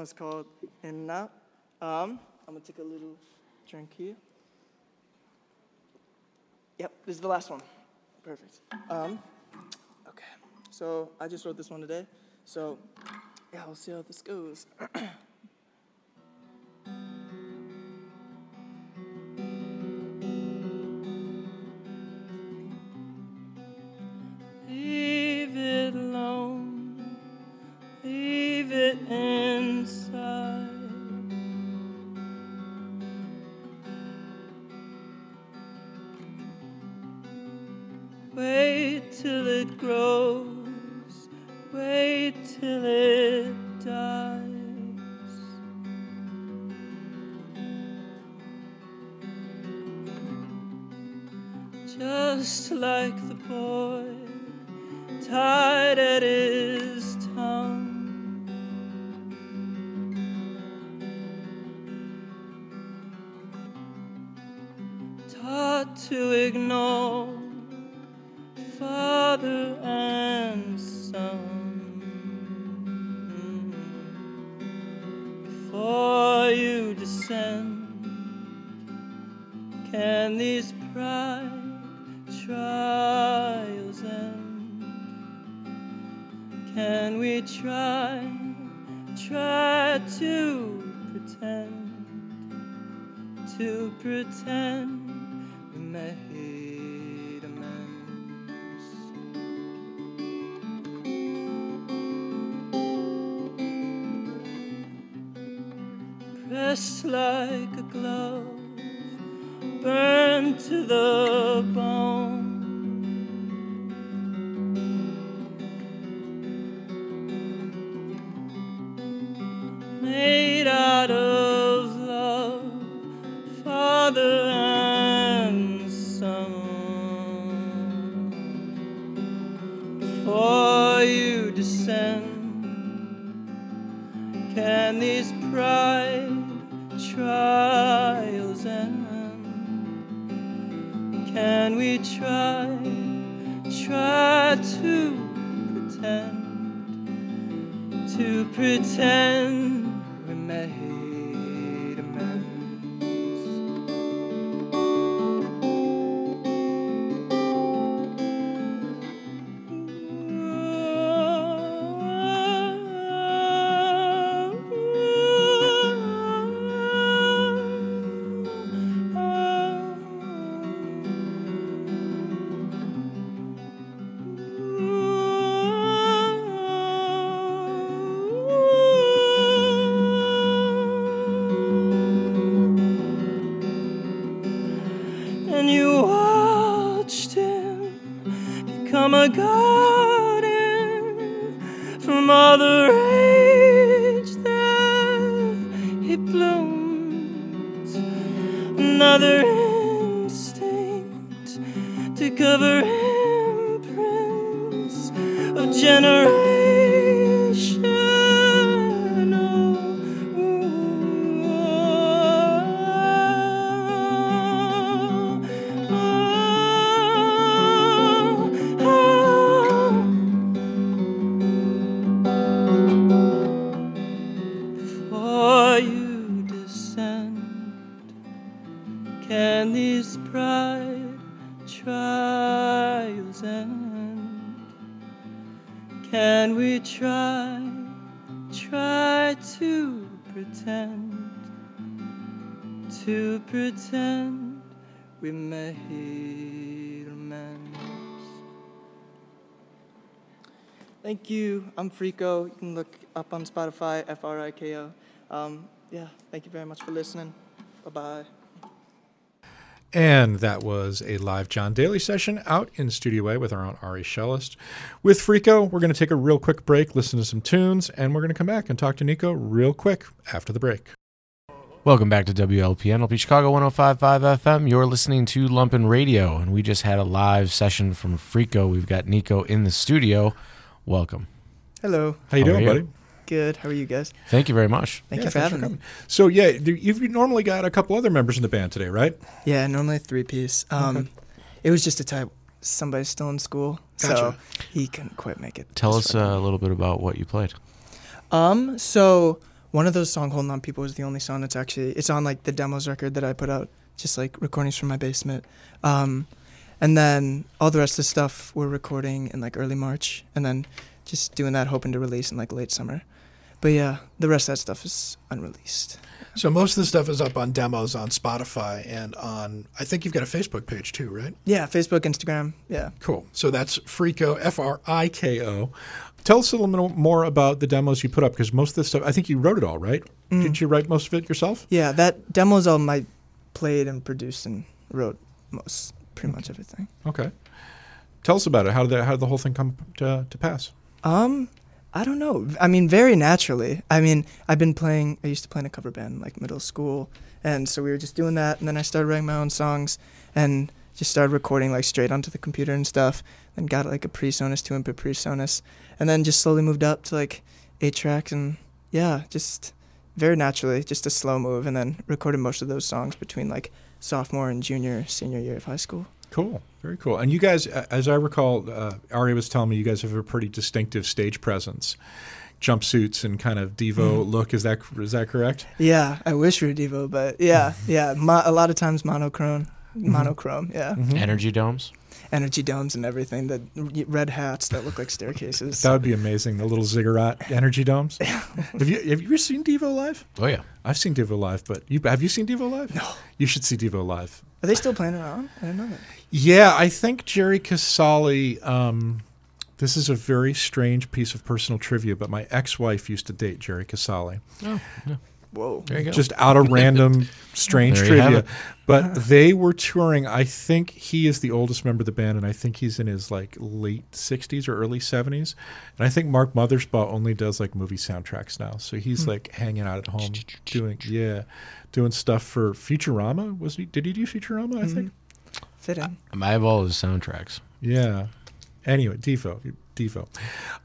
song is called "Inna." Um, I'm going to take a little drink here. Yep, this is the last one. Perfect. Um, okay, so I just wrote this one today. So, yeah, we'll see how this goes. you descend? Can these pride trials end? Can we try, try to pretend, to pretend? just like a glove burned to the these pride trials end? Can we try, try to pretend, to pretend we made amends? Thank you. I'm Friko. You can look up on Spotify, F R I K O. Um, yeah, thank you very much for listening. Bye bye. And that was a live John Daly session out in Studio A with our own Ari Shellist. With Friko, we're going to take a real quick break, listen to some tunes, and we're going to come back and talk to Nico real quick after the break. Welcome back to WLPN, LP Chicago 1055 FM. You're listening to Lumpen Radio, and we just had a live session from Friko. We've got Nico in the studio. Welcome. Hello. How you How doing, you? buddy? Good. How are you guys? Thank you very much. Thank Yeah, you for thanks having me. coming. So yeah, you've normally got a couple other members in the band today, right? Yeah, normally three piece. Um, It was just a type. Somebody's still in school, so he couldn't quite make it. Tell us for- uh, a little bit about what you played. Um, so one of those song "Holding On People" is the only song that's actually it's on like the demos record that I put out, just like recordings from my basement. Um, and then all the rest of the stuff we're recording in like early March, and then just doing that, hoping to release in like late summer. But yeah, the rest of that stuff is unreleased. So most of the stuff is up on demos on Spotify and on. I think you've got a Facebook page too, right? Yeah, Facebook, Instagram. Yeah. Cool. So that's Friko, F R I K O. Tell us a little more about the demos you put up because most of this stuff, I think you wrote it all, right? Mm. Did you write most of it yourself? Yeah, that demo's all I played and produced and wrote most, pretty much everything. Okay. Tell us about it. How did the, how did the whole thing come to, to pass? Um, I don't know. I mean, very naturally. I mean, I've been playing. I used to play in a cover band like middle school, and so we were just doing that. And then I started writing my own songs, and just started recording like straight onto the computer and stuff. Then got like a PreSonus, two input PreSonus, and then just slowly moved up to like eight tracks, and yeah, just very naturally, just a slow move, and then recorded most of those songs between like sophomore and junior, senior year of high school. Cool. Very cool. And you guys, as I recall, uh, Ari was telling me you guys have a pretty distinctive stage presence, jumpsuits and kind of Devo Mhm. look. Is that is that correct? Yeah, I wish we were Devo, but yeah, yeah, mo- a lot of times monochrome, monochrome, yeah, Energy domes. energy domes and everything. The red hats that look like staircases. That would be amazing. The little ziggurat energy domes. have you have you ever seen Devo live? Oh yeah. I've seen Devo live, but you have you seen Devo live? No. You should see Devo live. Are they still playing around? I don't know that. Yeah, I think Jerry Casale. Um, this is a very strange piece of personal trivia, but my ex-wife used to date Jerry Casale. Oh, yeah. Whoa. There you go. Just out of random, strange There you have trivia. it. But they were touring. I think he is the oldest member of the band, and I think he's in his like late sixties or early seventies. And I think Mark Mothersbaugh only does like movie soundtracks now, so he's Hmm. like hanging out at home doing yeah, doing stuff for Futurama. Was he? Did he do Futurama? I think. Fit in. I have all his soundtracks. Yeah. Anyway, Devo, Devo.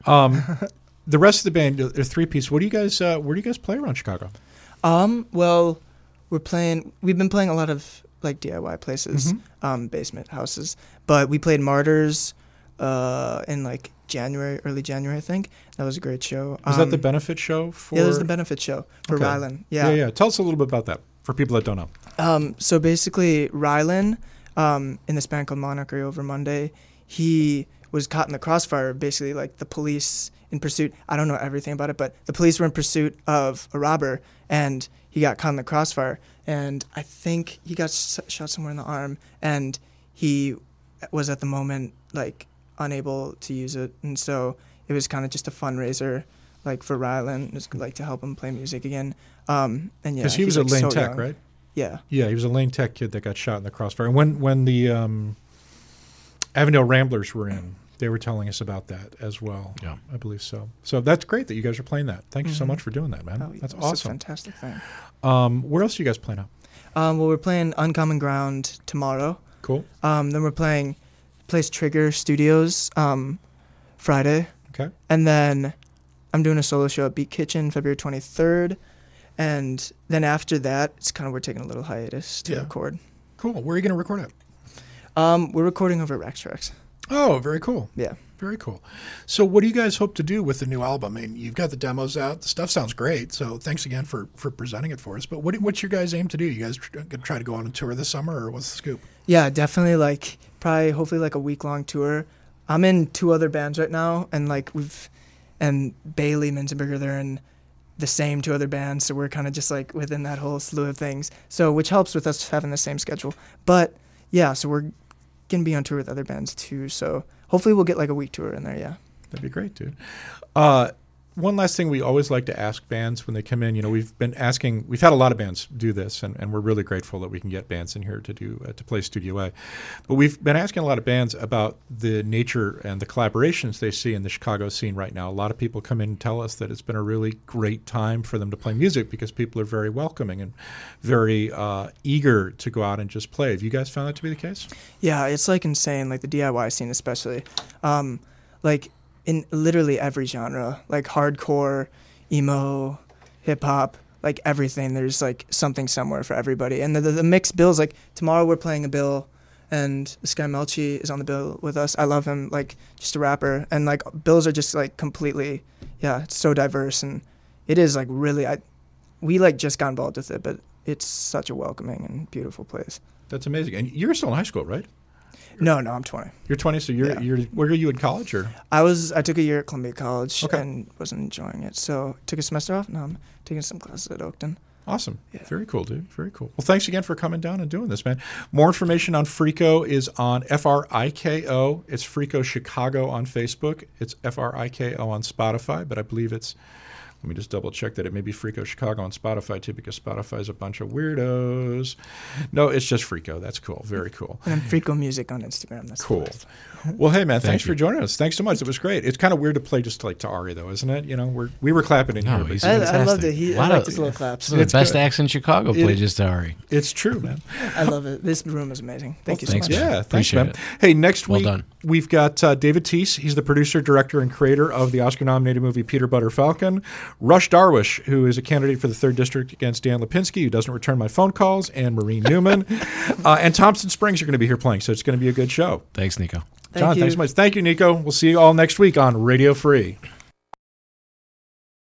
Um, the rest of the band, they're three piece. What do you guys? Uh, where do you guys play around Chicago? Um, well, we're playing. We've been playing a lot of like DIY places, Mhm. um, basement houses. But we played Martyrs, uh, in like January, early January, I think. That was a great show. Was that Um, the benefit show for? Yeah, it was the benefit show for Okay. Rylan. yeah, Yeah. yeah. Tell us a little bit about that for people that don't know. Um, so basically, Rylan, um, in this band called Monarchy Over Monday, he was caught in the crossfire. Basically, like the police in pursuit. I don't know everything about it, but the police were in pursuit of a robber, and he got caught in the crossfire. And I think he got s- shot somewhere in the arm, and he was at the moment like unable to use it, and so it was kind of just a fundraiser. Like for Rylan, just like to help him play music again. Um, and yeah, Because he was at Lane so Tech, young. right? Yeah. Yeah, he was a Lane Tech kid that got shot in the crossfire. And when when the um, Avondale Ramblers were in, they were telling us about that as well. Yeah. I believe so. So that's great that you guys are playing that. Thank you so Mhm. much for doing that, man. Oh, that's it's a awesome. fantastic thing. Um, where else are you guys playing now? Um, well, we're playing Uncommon Ground tomorrow. Cool. Um, then we're playing Place Trigger Studios um, Friday. Okay. And then I'm doing a solo show at Beat Kitchen February 23rd. And then after that, it's kind of we're taking a little hiatus to Yeah. record. Cool. Where are you going to record it? Um, we're recording over at Rax Trax. Oh, very cool. Yeah. Very cool. So, what do you guys hope to do with the new album? I mean, you've got the demos out. The stuff sounds great. So, thanks again for for presenting it for us. But what what's your guys' aim to do? You guys gonna try to go on a tour this summer, or what's the scoop? Yeah, definitely. Like probably, hopefully, like a week long tour. I'm in two other bands right now, and like we've, and Bailey Minzenberger, they're in the same to other bands, so we're kind of just like within that whole slew of things. So which helps with us having the same schedule. But yeah, so we're gonna be on tour with other bands too. So hopefully we'll get like a week tour in there. Yeah. That'd be great, dude. Uh, one last thing we always like to ask bands when they come in. You know, we've been asking, we've had a lot of bands do this, and, and we're really grateful that we can get bands in here to do uh, to play Studio A. But we've been asking a lot of bands about the nature and the collaborations they see in the Chicago scene right now. A lot of people come in and tell us that it's been a really great time for them to play music because people are very welcoming and very uh, eager to go out and just play. Have you guys found that to be the case? Yeah, it's like insane, like the DIY scene especially. Um, like in literally every genre, like hardcore, emo, hip hop, like everything. There's like something somewhere for everybody. And the, the, the mixed bills, like tomorrow we're playing a bill, and this guy Melchi is on the bill with us. I love him, like just a rapper. And like bills are just like completely, yeah, it's so diverse and it is like really. I, we like just got involved with it, but it's such a welcoming and beautiful place. That's amazing. And you're still in high school, right? No, no, I'm 20. You're 20, so you're, Yeah. you're where are you in college or? I was I took a year at Columbia College Okay. and wasn't enjoying it, so took a semester off. Now I'm taking some classes at Oakton. Awesome. Yeah. Very cool, dude. Very cool. Well, thanks again for coming down and doing this, man. More information on Friko is on F R I K O. It's Friko Chicago on Facebook. It's F R I K O on Spotify, but I believe it's. Let me just double check that it may be Freako Chicago on Spotify too, because Spotify is a bunch of weirdos. No, it's just Freako. That's cool. Very cool. And then Friko Music on Instagram. That's Cool. Best. Well, hey man, Thank thanks you. for joining us. Thanks so much. It was great. It's kind of weird to play just like to Ari though, isn't it? You know, we're we were clapping in No, here, he's I, I loved it. He, I liked of- his little claps. Some of the It's best good. acts in Chicago It- play just Ari. it's true, man. I love it. This room is amazing. Thank you so thanks, much. man. Yeah, thanks, Appreciate man. it. Hey, next Well week done. we've got uh, David Thies. He's the producer, director, and creator of the Oscar-nominated movie Peanut Butter Falcon. Rush Darwish, who is a candidate for the third district against Dan Lipinski, who doesn't return my phone calls, and Maureen Newman, uh, and Thompson Springs are going to be here playing. So it's going to be a good show. Thanks, Nico. Thank John, you. thanks so much. Thank you, Nico. We'll see you all next week on Radio Free.